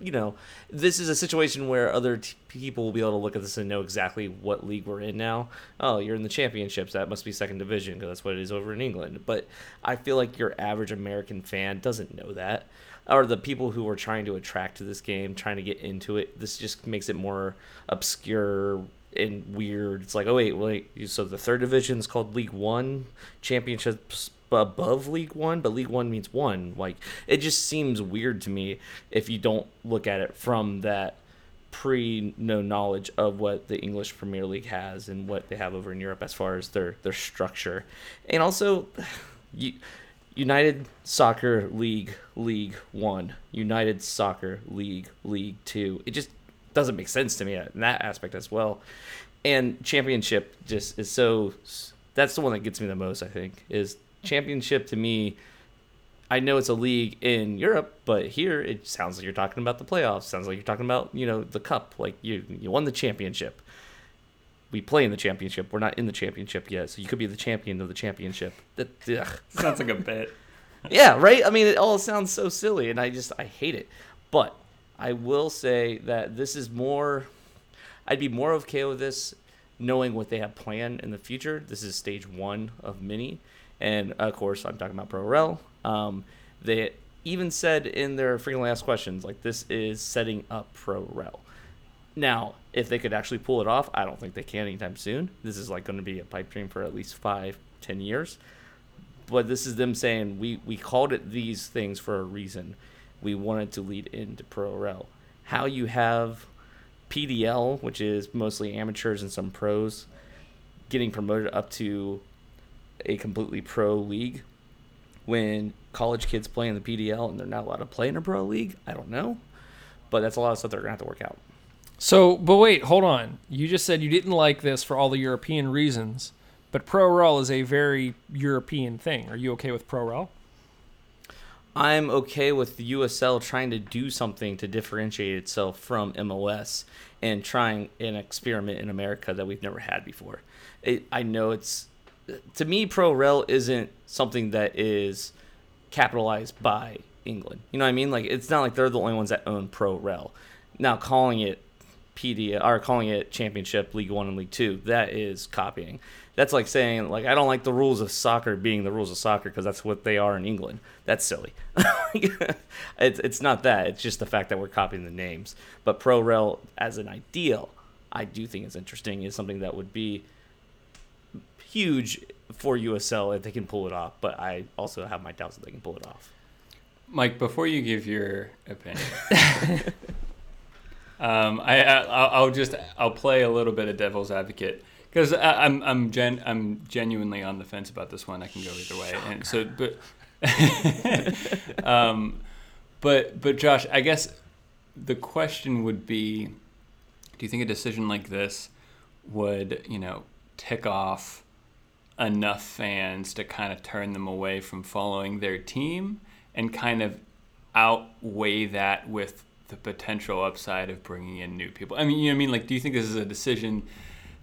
you know, this is a situation where other t- people will be able to look at this and know exactly what league we're in now. Oh, you're in the championships. That must be second division because that's what it is over in England. But I feel like your average American fan doesn't know that. Or the people who are trying to attract to this game, trying to get into it, this just makes it more obscure and weird. It's like, oh wait, wait. So the third division is called League One. Championships above League One, but League One means one. Like it just seems weird to me if you don't look at it from that pre no knowledge of what the English Premier League has and what they have over in Europe as far as their their structure, and also. [sighs] You, United Soccer League League 1, United Soccer League League 2. It just doesn't make sense to me in that aspect as well. And championship just is so that's the one that gets me the most, I think, is championship to me I know it's a league in Europe, but here it sounds like you're talking about the playoffs. Sounds like you're talking about, you know, the cup. Like you you won the championship. We play in the championship. We're not in the championship yet, so you could be the champion of the championship. That ugh. [laughs] Sounds like a bit. yeah, right? I mean, it all sounds so silly, and I just I hate it. But I will say that this is more. I'd be more okay with this, knowing what they have planned in the future. This is stage one of many, and of course, I'm talking about Pro Rel. Um, they even said in their frequently asked questions, like this is setting up Pro Rel. Now, if they could actually pull it off, I don't think they can anytime soon. This is like going to be a pipe dream for at least five, ten years but this is them saying we we called it these things for a reason. We wanted to lead into pro rel. How you have PDL, which is mostly amateurs and some pros, getting promoted up to a completely pro league when college kids play in the PDL and they're not allowed to play in a pro league. I don't know, but that's a lot of stuff they're gonna have to work out. So, but wait, hold on. You just said you didn't like this for all the European reasons, but Pro Rel is a very European thing. Are you okay with Pro Rel? I'm okay with the USL trying to do something to differentiate itself from MLS and trying an experiment in America that we've never had before. It, I know it's to me Pro Rel isn't something that is capitalized by England. You know what I mean? Like it's not like they're the only ones that own Pro Rel. Now calling it PD or calling it Championship League One and League Two, that is copying. That's like saying like I don't like the rules of soccer being the rules of soccer because that's what they are in England. That's silly. [laughs] it's it's not that. It's just the fact that we're copying the names. But Pro Rel as an ideal, I do think is interesting. Is something that would be huge for USL if they can pull it off. But I also have my doubts that they can pull it off. Mike, before you give your opinion, [laughs] um, I, I I'll I'll just I'll play a little bit of devil's advocate because I'm I'm gen I'm genuinely on the fence about this one. I can go either way, and so but [laughs] um, but but Josh, I guess the question would be, do you think a decision like this would you know tick off enough fans to kind of turn them away from following their team and kind of outweigh that with the potential upside of bringing in new people. I mean, you know what I mean? Like, do you think this is a decision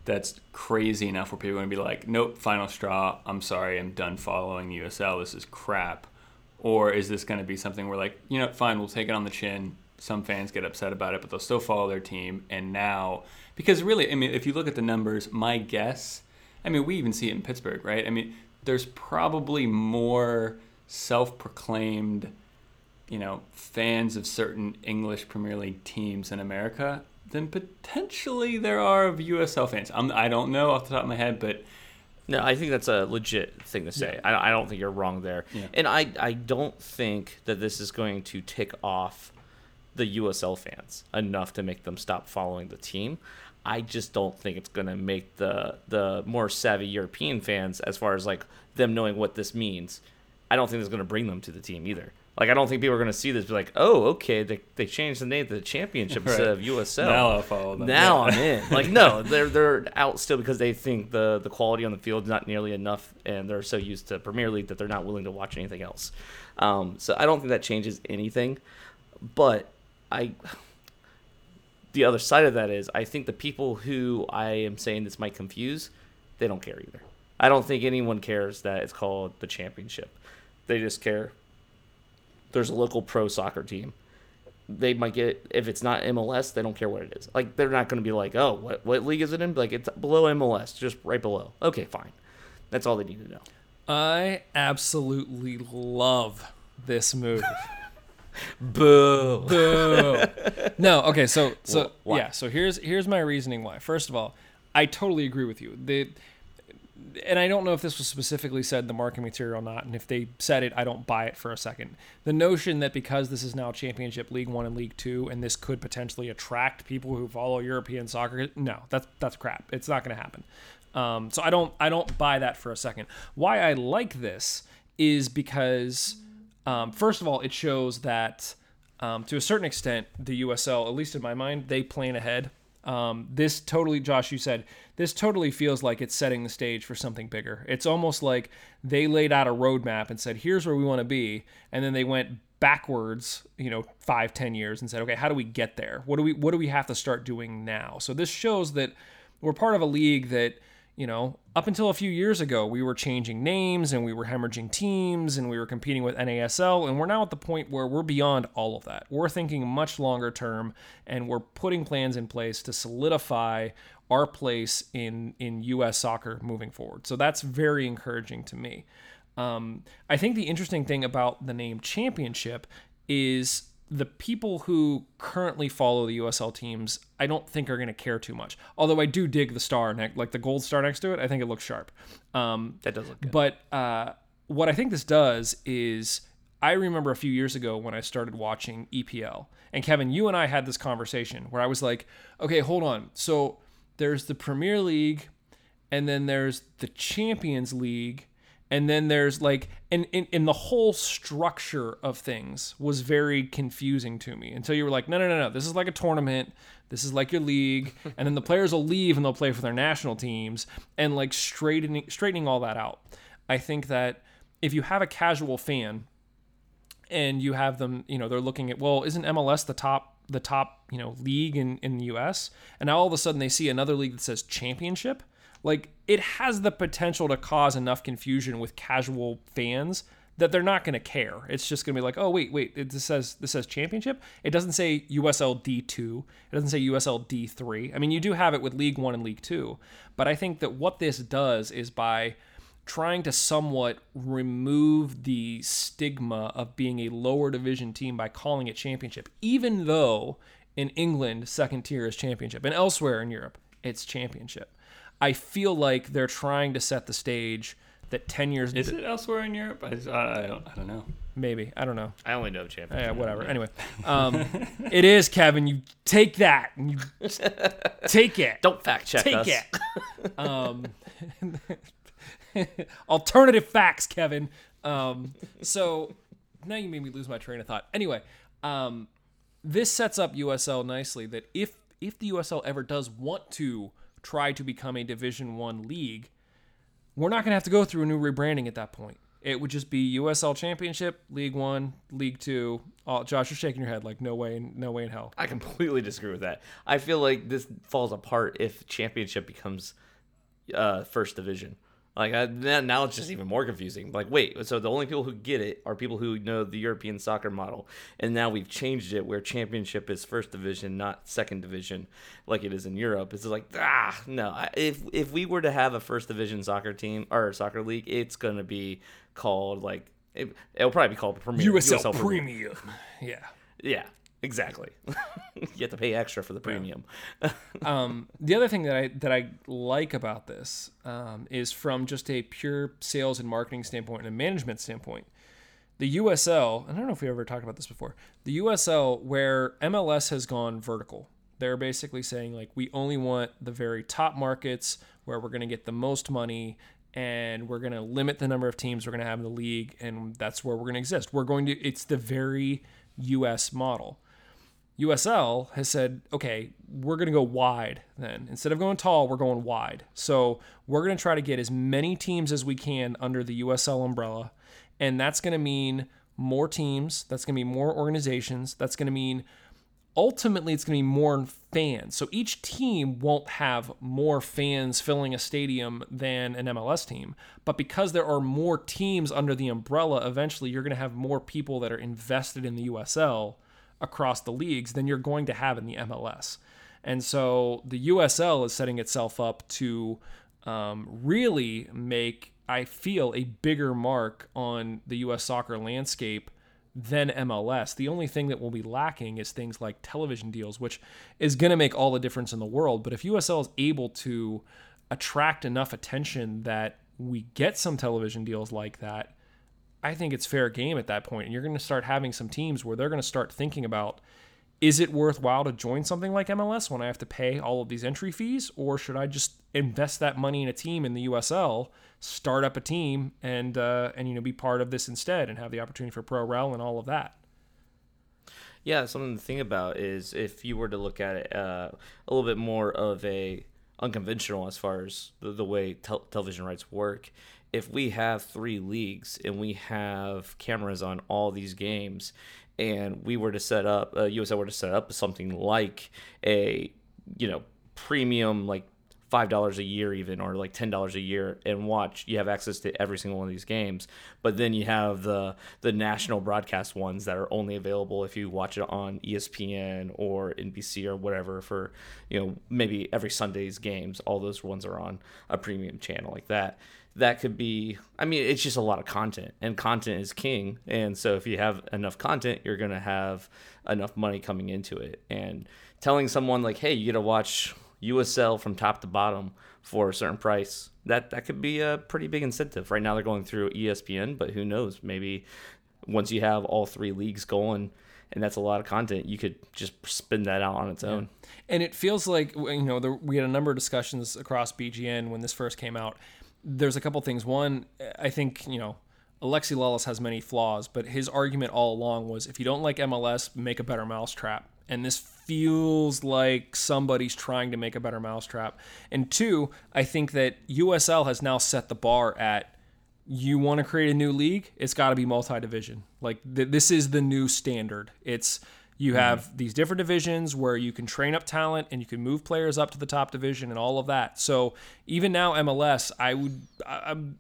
that's crazy enough where people are going to be like, nope, final straw. I'm sorry, I'm done following USL. This is crap. Or is this going to be something where, like, you know, fine, we'll take it on the chin. Some fans get upset about it, but they'll still follow their team. And now, because really, I mean, if you look at the numbers, my guess, I mean, we even see it in Pittsburgh, right? I mean, there's probably more self proclaimed, you know, fans of certain English Premier League teams in America than potentially there are of USL fans. I'm, I don't know off the top of my head, but No, I think that's a legit thing to say. I, I don't think you're wrong there. Yeah. And I, I don't think that this is going to tick off the USL fans enough to make them stop following the team. I just don't think it's going to make the the more savvy European fans as far as like them knowing what this means. I don't think it's going to bring them to the team either. Like I don't think people are going to see this be like, "Oh, okay, they, they changed the name to the championship instead of [laughs] USL." now I'll follow them. Now Yeah. I'm in. Like no, [laughs] they're they're out still because they think the the quality on the field is not nearly enough, and they're so used to Premier League that they're not willing to watch anything else. Um, so I don't think that changes anything. But I the other side of that is I think the people who I am saying this might confuse, they don't care either. I don't think anyone cares that it's called the championship. They just care there's a local pro soccer team. They might get if it's not MLS, they don't care what it is. Like they're not going to be like, "Oh, what what league is it in?" Like it's below MLS, just right below. Okay, fine. That's all they need to know. I absolutely love this move. [laughs] [laughs] Boo. Boo. no, okay, so so Well, yeah, so here's here's my reasoning why. First of all, I totally agree with you. The and I don't know if this was specifically said in the marketing material or not, and if they said it, I don't buy it for a second. The notion that because this is now Championship League One and League Two, and this could potentially attract people who follow European soccer, no, that's that's crap. It's not going to happen. Um, so I don't I don't buy that for a second. Why I like this is because um, first of all, it shows that um, to a certain extent, the USL, at least in my mind, they plan ahead. Um, this totally, Josh, you said this totally feels like it's setting the stage for something bigger. It's almost like they laid out a roadmap and said, "Here's where we want to be," and then they went backwards, you know, five, ten years, and said, "Okay, how do we get there? What do we what do we have to start doing now?" So this shows that we're part of a league that you know, up until a few years ago, we were changing names and we were hemorrhaging teams and we were competing with NASL. And we're now at the point where we're beyond all of that. We're thinking much longer term and we're putting plans in place to solidify our place in, in U.S. soccer moving forward. So that's very encouraging to me. Um, I think the interesting thing about the name championship is the people who currently follow the USL teams, I don't think are going to care too much. Although I do dig the star, ne- like the gold star next to it. I think it looks sharp. Um, That does look good. but uh, what I think this does is, I remember a few years ago when I started watching EPL, and Kevin, you and I had this conversation where I was like, okay, hold on. So there's the Premier League, and then there's the Champions League, and then there's like, and in, the whole structure of things was very confusing to me until you were like, no, no, no, no, this is like a tournament. This is like your league, [laughs] and then the players will leave and they'll play for their national teams, and like straightening straightening all that out. I think that if you have a casual fan and you have them, you know, they're looking at, well, isn't MLS the top the top, you know, league in, in the US? And now all of a sudden they see another league that says championship. Like it has the potential to cause enough confusion with casual fans that they're not going to care. It's just going to be like, oh wait, wait, it this says this says championship. It doesn't say USL D2. It doesn't say USL D3. I mean, you do have it with League 1 and League 2, but I think that what this does is by trying to somewhat remove the stigma of being a lower division team by calling it championship, even though in England, second tier is championship, and elsewhere in Europe, it's championship. I feel like they're trying to set the stage that 10 years Is it elsewhere in Europe? I, I, I don't. I don't know. maybe i don't know I only know champion. yeah whatever anyway um, it is kevin you take that and you [laughs] take it Don't fact check take us. it um, [laughs] alternative facts kevin um, so now you made me lose my train of thought anyway um, this sets up usl nicely that if if the usl ever does want to try to become a division one league we're not going to have to go through a new rebranding at that point. It would just be USL Championship, League One, League Two. Oh, Josh, you're shaking your head like no way, no way in hell. I completely disagree with that. I feel like this falls apart if championship becomes uh, first division. Like I, now, it's just even more confusing. Like, wait, so the only people who get it are people who know the European soccer model, and now we've changed it where championship is first division, not second division, like it is in Europe. It's like ah, no. If if we were to have a first division soccer team or soccer league, it's gonna be called like it, it'll probably be called Premier USL, Premier. Premium. Yeah. Yeah, exactly. [laughs] you have to pay extra for the premium. [laughs] Um, the other thing that I that I like about this um, is from just a pure sales and marketing standpoint and a management standpoint. The USL, I don't know if we ever talked about this before. The USL, where MLS has gone vertical, they're basically saying like we only want the very top markets where we're going to get the most money and we're going to limit the number of teams we're going to have in the league and that's where we're going to exist. We're going to it's the very US model. USL has said, okay, we're going to go wide then. Instead of going tall, we're going wide. So we're going to try to get as many teams as we can under the USL umbrella. And that's going to mean more teams. That's going to be more organizations. That's going to mean ultimately it's going to be more fans. So each team won't have more fans filling a stadium than an MLS team. But because there are more teams under the umbrella, eventually you're going to have more people that are invested in the USL across the leagues than you're going to have in the MLS. And so the USL is setting itself up to um, really make, I feel, a bigger mark on the US soccer landscape than MLS. The only thing that will be lacking is things like television deals, which is going to make all the difference in the world. But if USL is able to attract enough attention that we get some television deals like that, I think it's fair game at that point. And you're going to start having some teams where they're going to start thinking about is it worthwhile to join something like MLS when I have to pay all of these entry fees, or should I just invest that money in a team in the USL, start up a team, and uh, and you know be part of this instead, and have the opportunity for pro rel and all of that? Yeah, something to think about is if you were to look at it uh, a little bit more of a unconventional as far as the, the way tel- television rights work. If we have three leagues and we have cameras on all these games, and we were to set up, uh, USL were to set up something like a, you know, premium like five dollars a year even or like ten dollars a year and watch you have access to every single one of these games. But then you have the the national broadcast ones that are only available if you watch it on espn or nbc or whatever for you know maybe every sunday's games all those ones are on a premium channel like that that could be i mean it's just a lot of content and content is king and so if you have enough content you're going to have enough money coming into it and telling someone like hey you get to watch USL from top to bottom for a certain price. That that could be a pretty big incentive. Right now they're going through ESPN, but who knows? Maybe once you have all three leagues going and that's a lot of content, you could just spin that out on its own. And it feels like you know there, we had a number of discussions across BGN when this first came out. There's a couple things. One, I think you know Alexi Lalas has many flaws, but his argument all along was if you don't like MLS, make a better mousetrap. And this feels like somebody's trying to make a better mousetrap. And two, I think that USL has now set the bar at you want to create a new league, it's got to be multi-division. Like th- this is the new standard. It's you mm-hmm. have these different divisions where you can train up talent and you can move players up to the top division and all of that. So even now MLS, I would I, I'm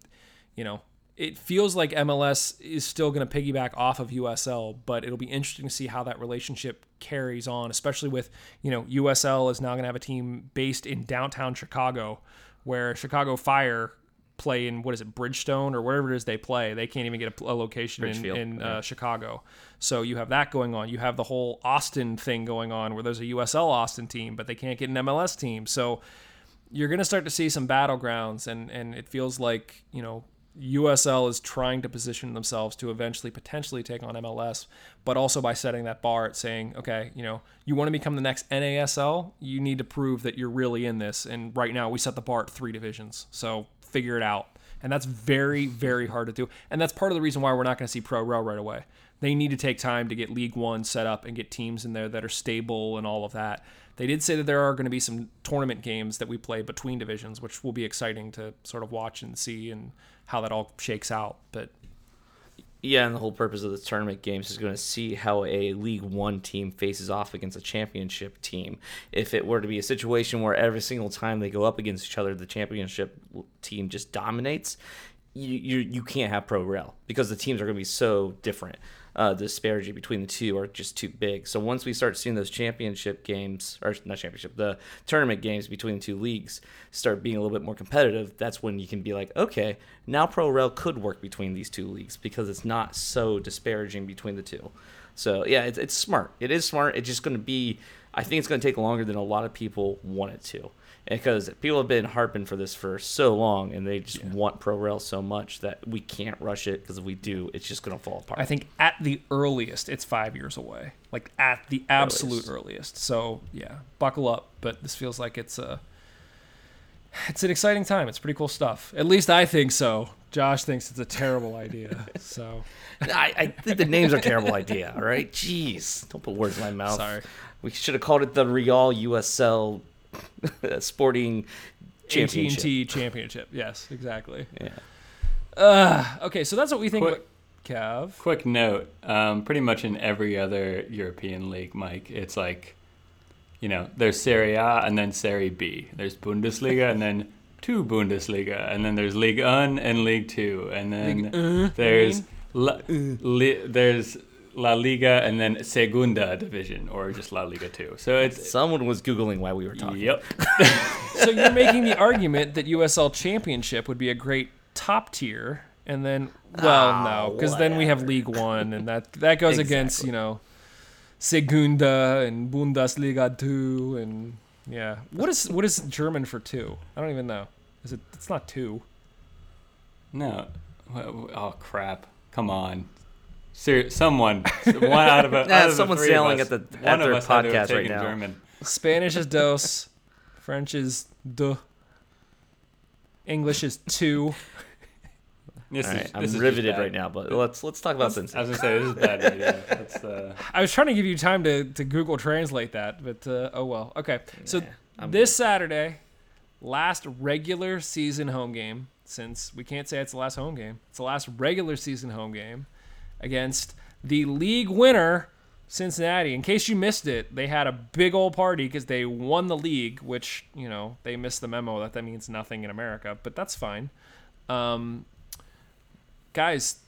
you know, it feels like MLS is still going to piggyback off of USL, but it'll be interesting to see how that relationship carries on, especially with, you know, USL is now going to have a team based in downtown Chicago where Chicago Fire play in what is it Bridgestone or wherever it is they play. They can't even get a, a location in, in yeah. uh, Chicago. So you have that going on. You have the whole Austin thing going on where there's a USL Austin team, but they can't get an MLS team. So you're going to start to see some battlegrounds, and and it feels like you know USL is trying to position themselves to eventually potentially take on MLS, but also by setting that bar at saying, okay, you know, you want to become the next NASL, you need to prove that you're really in this. And right now we set the bar at three divisions, so figure it out. And that's very, very hard to do. And that's part of the reason why we're not going to see Pro Rel right away. They need to take time to get League One set up and get teams in there that are stable and all of that. They did say that there are going to be some tournament games that we play between divisions, which will be exciting to sort of watch and see and how that all shakes out. But Yeah, and the whole purpose of the tournament games is going to see how a League One team faces off against a championship team. If it were to be a situation where every single time they go up against each other, the championship team just dominates, you you, you can't have pro rel because the teams are going to be so different. Uh, disparity between the two are just too big. So once we start seeing those championship games, or not championship, the tournament games between the two leagues start being a little bit more competitive, that's when you can be like, okay, now pro rel could work between these two leagues because it's not so disparaging between the two. So yeah, it's, it's smart. It is smart. It's just going to be. I think it's going to take longer than a lot of people want it to, because people have been harping for this for so long, and they just want pro rel so much that we can't rush it because if we do, it's just going to fall apart. I think at the earliest, it's five years away. Like at the absolute earliest. So yeah, buckle up. But this feels like it's a. It's an exciting time. It's pretty cool stuff. At least I think so. Josh thinks it's a terrible idea. [laughs] So I, I think the name's a terrible idea. All right, jeez, don't put words in my mouth. Sorry. We should have called it the Real USL [laughs] Sporting Championship. AT&T Championship. Yes, exactly. Yeah. Uh, okay, so that's what we think. Quick, about- Kev. Quick note: um, pretty much in every other European league, Mike, it's like, you know, there's Serie A and then Serie B. There's Bundesliga and then two Bundesliga, and then there's Ligue 1 and League Two, and then Ligue 1, there's I La, li, there's La Liga and then Segunda Division, or just La Liga Two. So it's Someone was googling while we were talking. yep. [laughs] So you're making the argument that USL Championship would be a great top tier, and then well, Ah, no, because then we have League One, and that that goes against you know Segunda and Bundesliga two, and yeah. What is what is German for two? I don't even know. Is it? It's not two. No. Oh crap! Come on. Ser- someone, one out of a, [laughs] Nah, out of the someone's three of yelling us, at the- one at of their us had to podcast right now. German. Spanish is dos, French is de, English is two. This All is, this I'm is riveted right now, but let's let's talk about Cincy. I was gonna say this is bad radio. That's uh, I was trying to give you time to, to Google translate that, but uh, oh well. Okay, so Yeah, I'm this Saturday, last regular season home game. Since we can't say it's the last home game, it's the last regular season home game against the league winner, Cincinnati. In case you missed it, they had a big old party because they won the league, which you know they missed the memo that that means nothing in America, but that's fine. Um, guys,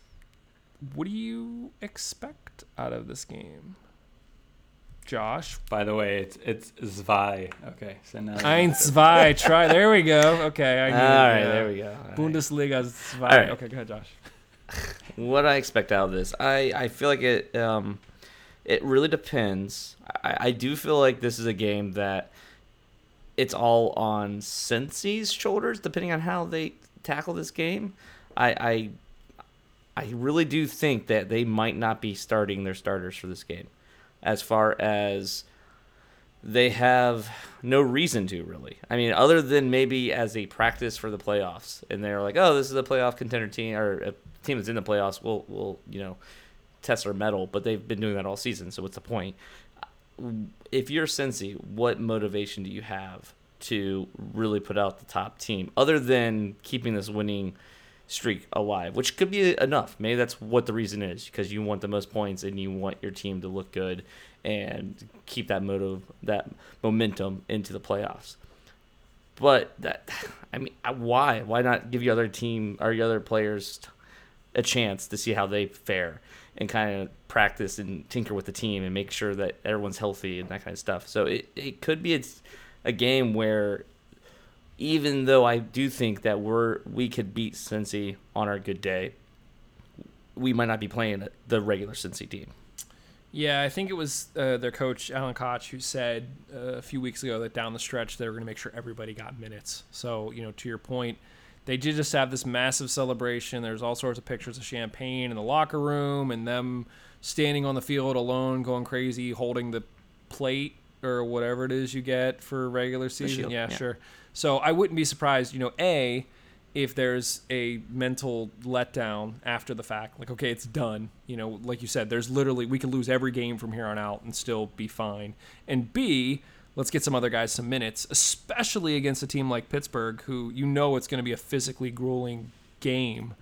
what do you expect out of this game? Josh. by the way, it's it's Zwei. Okay, so now Ein, [laughs] zwei, try. There we go. Okay, I All knew right, it, there we go. All right. Bundesliga zwei. All right. Okay, go ahead, Josh. What I expect out of this, I, I feel like it um, it really depends. I, I do feel like this is a game that it's all on Cincy's shoulders, depending on how they tackle this game. I, I I really do think that they might not be starting their starters for this game, as far as they have no reason to really. I mean, other than maybe as a practice for the playoffs, and they're like, "Oh, this is a playoff contender team or a team that's in the playoffs. We'll, we'll, you know, test our metal." But they've been doing that all season, so what's the point? If you're Cincy, what motivation do you have to really put out the top team, other than keeping this winning streak alive, which could be enough. Maybe that's what the reason is because you want the most points and you want your team to look good and keep that motive, that momentum into the playoffs. But that, I mean, why? Why not give your other team or your other players a chance to see how they fare and kind of practice and tinker with the team and make sure that everyone's healthy and that kind of stuff. So it, it could be a, a game where even though I do think that we're we could beat Cincy on our good day, we might not be playing the regular Cincy team. Yeah, I think it was uh, their coach Alan Koch who said uh, a few weeks ago that down the stretch they were going to make sure everybody got minutes. So you know, to your point, they did just have this massive celebration. There's all sorts of pictures of champagne in the locker room and them standing on the field alone, going crazy, holding the plate or whatever it is you get for regular season. yeah, yeah. sure. So I wouldn't be surprised, you know, a if there's a mental letdown after the fact, like okay, it's done. You know, like you said, there's literally we could lose every game from here on out and still be fine. And B, let's get some other guys some minutes, especially against a team like Pittsburgh, who you know it's going to be a physically grueling game.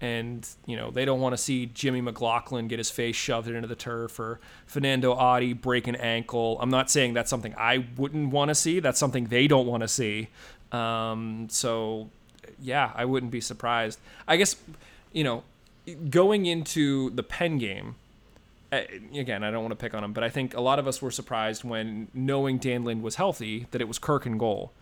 And you know they don't want to see Jimmy McLaughlin get his face shoved into the turf or Fernando Adi break an ankle. I'm not saying that's something I wouldn't want to see. That's something they don't want to see. Um, so yeah, I wouldn't be surprised. I guess, you know, going into the Penn game, uh, again, I don't want to pick on him, but I think a lot of us were surprised when knowing Dan Lynd was healthy that it was Kirk and goal.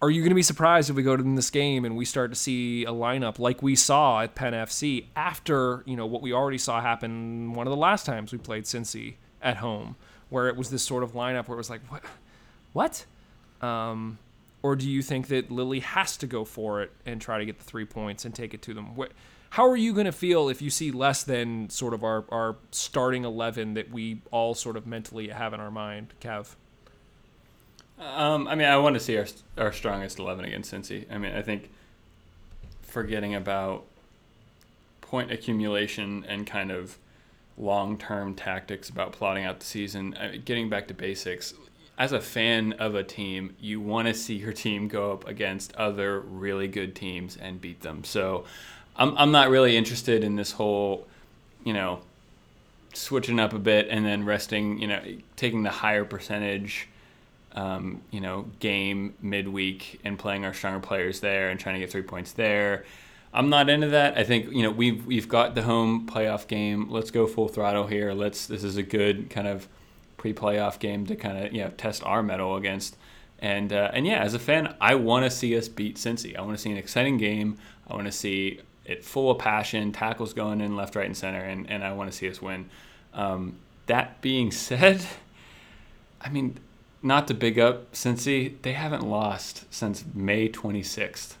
Are you going to be surprised if we go to this game and we start to see a lineup like we saw at Penn FC after you know what we already saw happen one of the last times we played Cincy at home, where it was this sort of lineup where it was like, what, what? Um, or do you think that Lilley has to go for it and try to get the three points and take it to them? What, how are you going to feel if you see less than sort of our, our starting 11 that we all sort of mentally have in our mind, Kev? Um, I mean, I want to see our our strongest eleven against Cincy. I mean, I think forgetting about point accumulation and kind of long term tactics about plotting out the season, uh, getting back to basics. As a fan of a team, you want to see your team go up against other really good teams and beat them. So, I'm I'm not really interested in this whole, you know, switching up a bit and then resting. You know, taking the higher percentage. Um, you know, game midweek and playing our stronger players there and trying to get three points there. I'm not into that. I think you know we've we've got the home playoff game. Let's go full throttle here. Let's this is a good kind of pre-playoff game to kind of you know test our metal against. And uh, and yeah, as a fan, I want to see us beat Cincy. I want to see an exciting game. I want to see it full of passion, tackles going in left, right, and center, and, and I want to see us win. Um, that being [laughs] said, I mean, not to big up Cincy, they haven't lost since May 26th.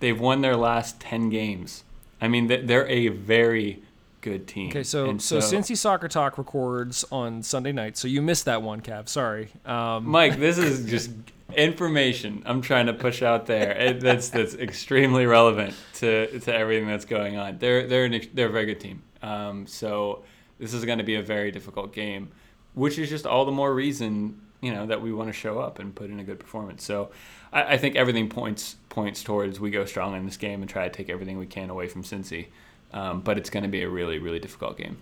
They've won their last 10 games. I mean, they're a very good team. Okay, so, And so Cincy Soccer Talk records on Sunday night, so you missed that one, Kev. Sorry. Um, Mike, this is [laughs] just information I'm trying to push out there. It, that's that's extremely relevant to, to everything that's going on. They're they're an, they're a very good team. Um, so this is going to be a very difficult game, which is just all the more reason you know that we want to show up and put in a good performance. So I, I think everything points points towards we go strong in this game and try to take everything we can away from Cincy. Um, but it's going to be a really really difficult game.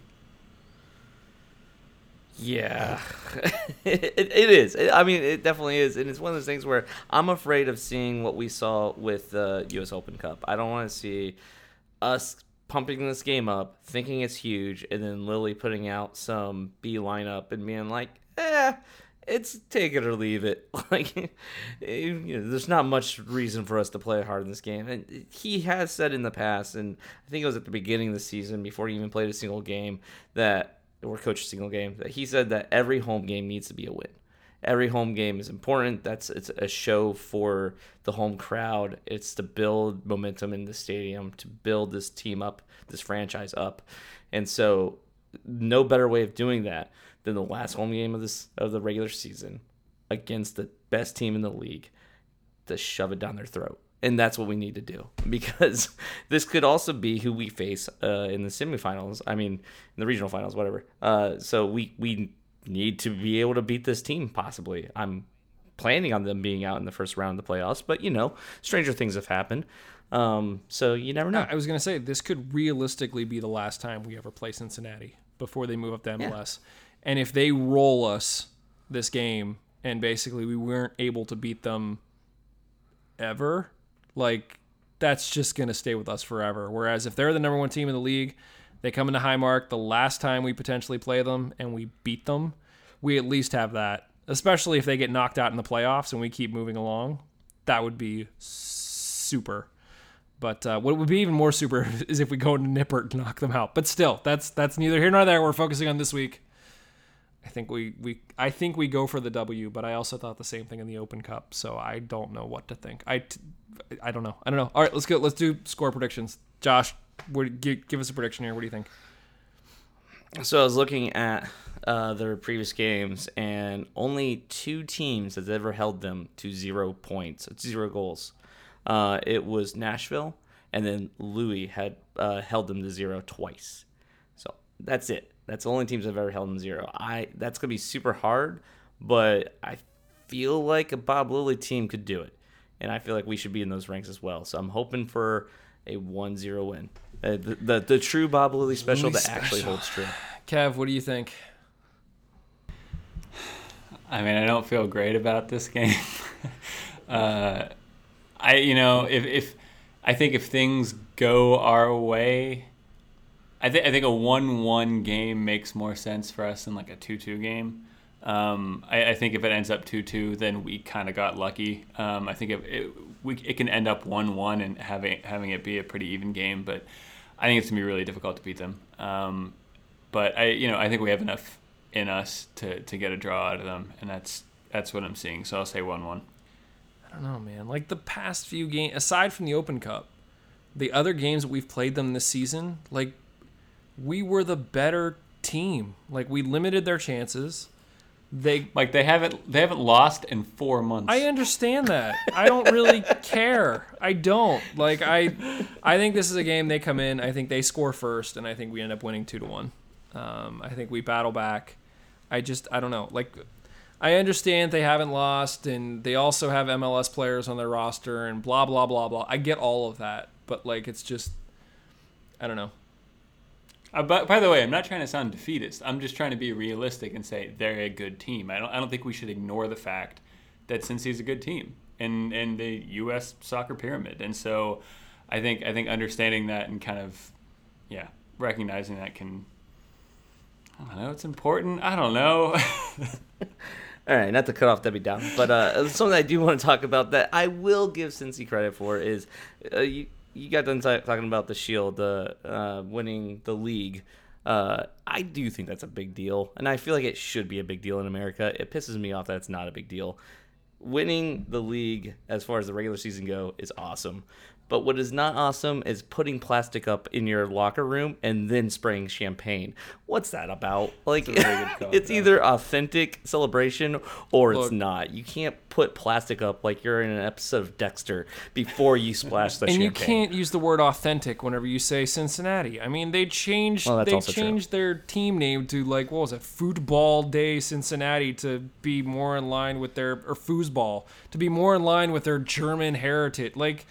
Yeah, [laughs] it, it is. I mean, it definitely is, and it's one of those things where I'm afraid of seeing what we saw with the U.S. Open Cup. I don't want to see us pumping this game up, thinking it's huge, and then Lilley putting out some B lineup and being like, "Eh, it's take it or leave it." [laughs] Like, eh, you know, there's not much reason for us to play hard in this game. And he has said in the past, and I think it was at the beginning of the season before he even played a single game, that or coach a single game that he said that every home game needs to be a win. Every home game is important. That's it's a show for the home crowd. It's to build momentum in the stadium, to build this team up, this franchise up. And so no better way of doing that than the last home game of this of the regular season against the best team in the league to shove it down their throat. And that's what we need to do [laughs] because this could also be who we face uh, in the semifinals. I mean, in the regional finals, whatever. Uh, so we we need to be able to beat this team. Possibly, I'm planning on them being out in the first round of the playoffs, but you know, stranger things have happened. Um, so you never know. I was gonna say this could realistically be the last time we ever play Cincinnati before they move up to MLS. And if they roll us this game and basically we weren't able to beat them ever, like that's just gonna stay with us forever. Whereas if they're the number one team in the league, they come into Highmark the last time we potentially play them and we beat them, we at least have that. Especially if they get knocked out in the playoffs and we keep moving along, that would be super. But uh, what would be even more super [laughs] is if we go into Nippert and knock them out. But still, that's that's neither here nor there. We're focusing on this week. I think we, we I think we go for the W, but I also thought the same thing in the Open Cup, so I don't know what to think. I, I don't know. I don't know. All right, let's go. Let's do score predictions. Josh, what, give, give us a prediction here. What do you think? So I was looking at uh, their previous games, and only two teams has ever held them to zero points, zero goals. Uh, it was Nashville, and then Louis had uh, held them to zero twice. So that's it. That's the only teams I've ever held in zero. I that's gonna be super hard, but I feel like a Bob Lilley team could do it, and I feel like we should be in those ranks as well. So I'm hoping for a 1-0 win. Uh, the, the the true Bob Lilley special Lilley that actually holds true. Kev, what do you think? I mean, I don't feel great about this game. [laughs] uh, I, you know, if, if I think if things go our way, I think I think a one-one game makes more sense for us than like a two-two game. Um, I, I think if it ends up two-two, then we kind of got lucky. Um, I think it, it we it can end up one-one and having having it be a pretty even game, but I think it's gonna be really difficult to beat them. Um, but I, you know, I think we have enough in us to, to get a draw out of them, and that's that's what I'm seeing. So I'll say one-one. I don't know, man. Like the past few games, aside from the Open Cup, the other games that we've played them this season, like we were the better team. Like we limited their chances. They Like they haven't they haven't lost in four months. I understand that. I don't really [laughs] care. I don't. Like I I think this is a game they come in, I think they score first and I think we end up winning 2 to 1. Um, I think we battle back. I just I don't know. Like I understand they haven't lost and they also have MLS players on their roster and blah blah blah blah. I get all of that, but like it's just I don't know. Uh, but by the way, I'm not trying to sound defeatist. I'm just trying to be realistic and say they're a good team. I don't. I don't think we should ignore the fact that Cincy's a good team in in the U.S. soccer pyramid. And so, I think I think understanding that and kind of, yeah, recognizing that can. I don't know. It's important. I don't know. [laughs] All right, not to cut off Debbie Down, but uh, something I do want to talk about that I will give Cincy credit for is uh, you you got done t- talking about the Shield, the uh, winning the league. Uh, I do think that's a big deal, and I feel like it should be a big deal in America. It pisses me off that it's not a big deal. Winning the league, as far as the regular season go, is awesome. But what is not awesome is putting plastic up in your locker room and then spraying champagne. What's that about? Like, a very call, [laughs] it's either authentic celebration or it's not. You can't put plastic up like you're in an episode of Dexter before you splash the champagne. and you can't use the word authentic whenever you say Cincinnati. I mean, they changed Well, they also true. changed their team name to like what was it, Football Day Cincinnati to be more in line with their or foosball to be more in line with their German heritage. Like,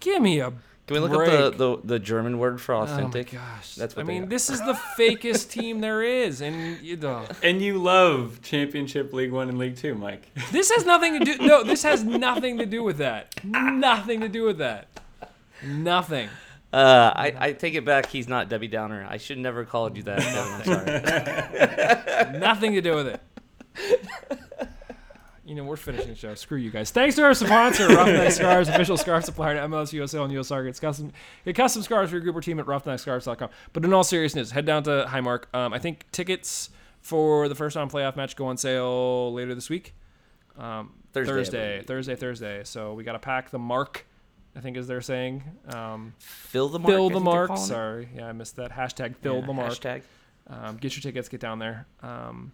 give me a Can we look break. up the, the, the German word for Oh my authentic? gosh! That's what I mean. got. This is the fakest team there is, and you know, [laughs] and you love Championship League One and League Two, Mike. [laughs] this has nothing to do. No, this has nothing to do with that. Nothing to do with that. Nothing. Uh, I, I take it back. He's not Debbie Downer. I should never called you that. Kevin, I'm sorry. [laughs] Nothing to do with it. You know, we're finishing the show. Screw you guys. Thanks to our sponsor, Roughneck [laughs] Scarves, official scarf supplier to MLS, USL, and US Soccer. It's custom, get custom scarves for your group or team at roughneckscarves.com. But in all seriousness, head down to Highmark. Um, I think tickets for the first round playoff match go on sale later this week. Um, Thursday, Thursday. Thursday, Thursday. So we got to pack the mark. I think as they're saying. Um, Fill the mark. fill the mark. Sorry, yeah, I missed that. Hashtag fill Yeah, the mark. Hashtag. Um, get your tickets, get down there. Um,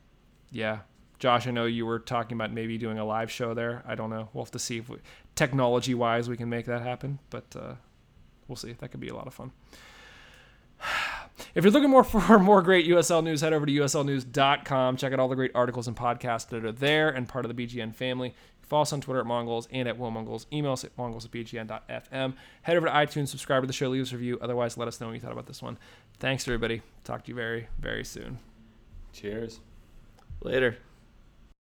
yeah, Josh, I know you were talking about maybe doing a live show there. I don't know. We'll have to see if we, technology-wise we can make that happen, but uh, we'll see. That could be a lot of fun. [sighs] If you're looking more [laughs] for more great USL news, head over to uslnews.com. Check out all the great articles and podcasts that are there and part of the BGN family. Follow us on Twitter at Mongols and at Will Mongols. Email us at mongols at bgn.fm. Head over to iTunes, subscribe to the show, leave us a review. Otherwise, let us know what you thought about this one. Thanks, everybody. Talk to you very, very soon. Cheers. Later.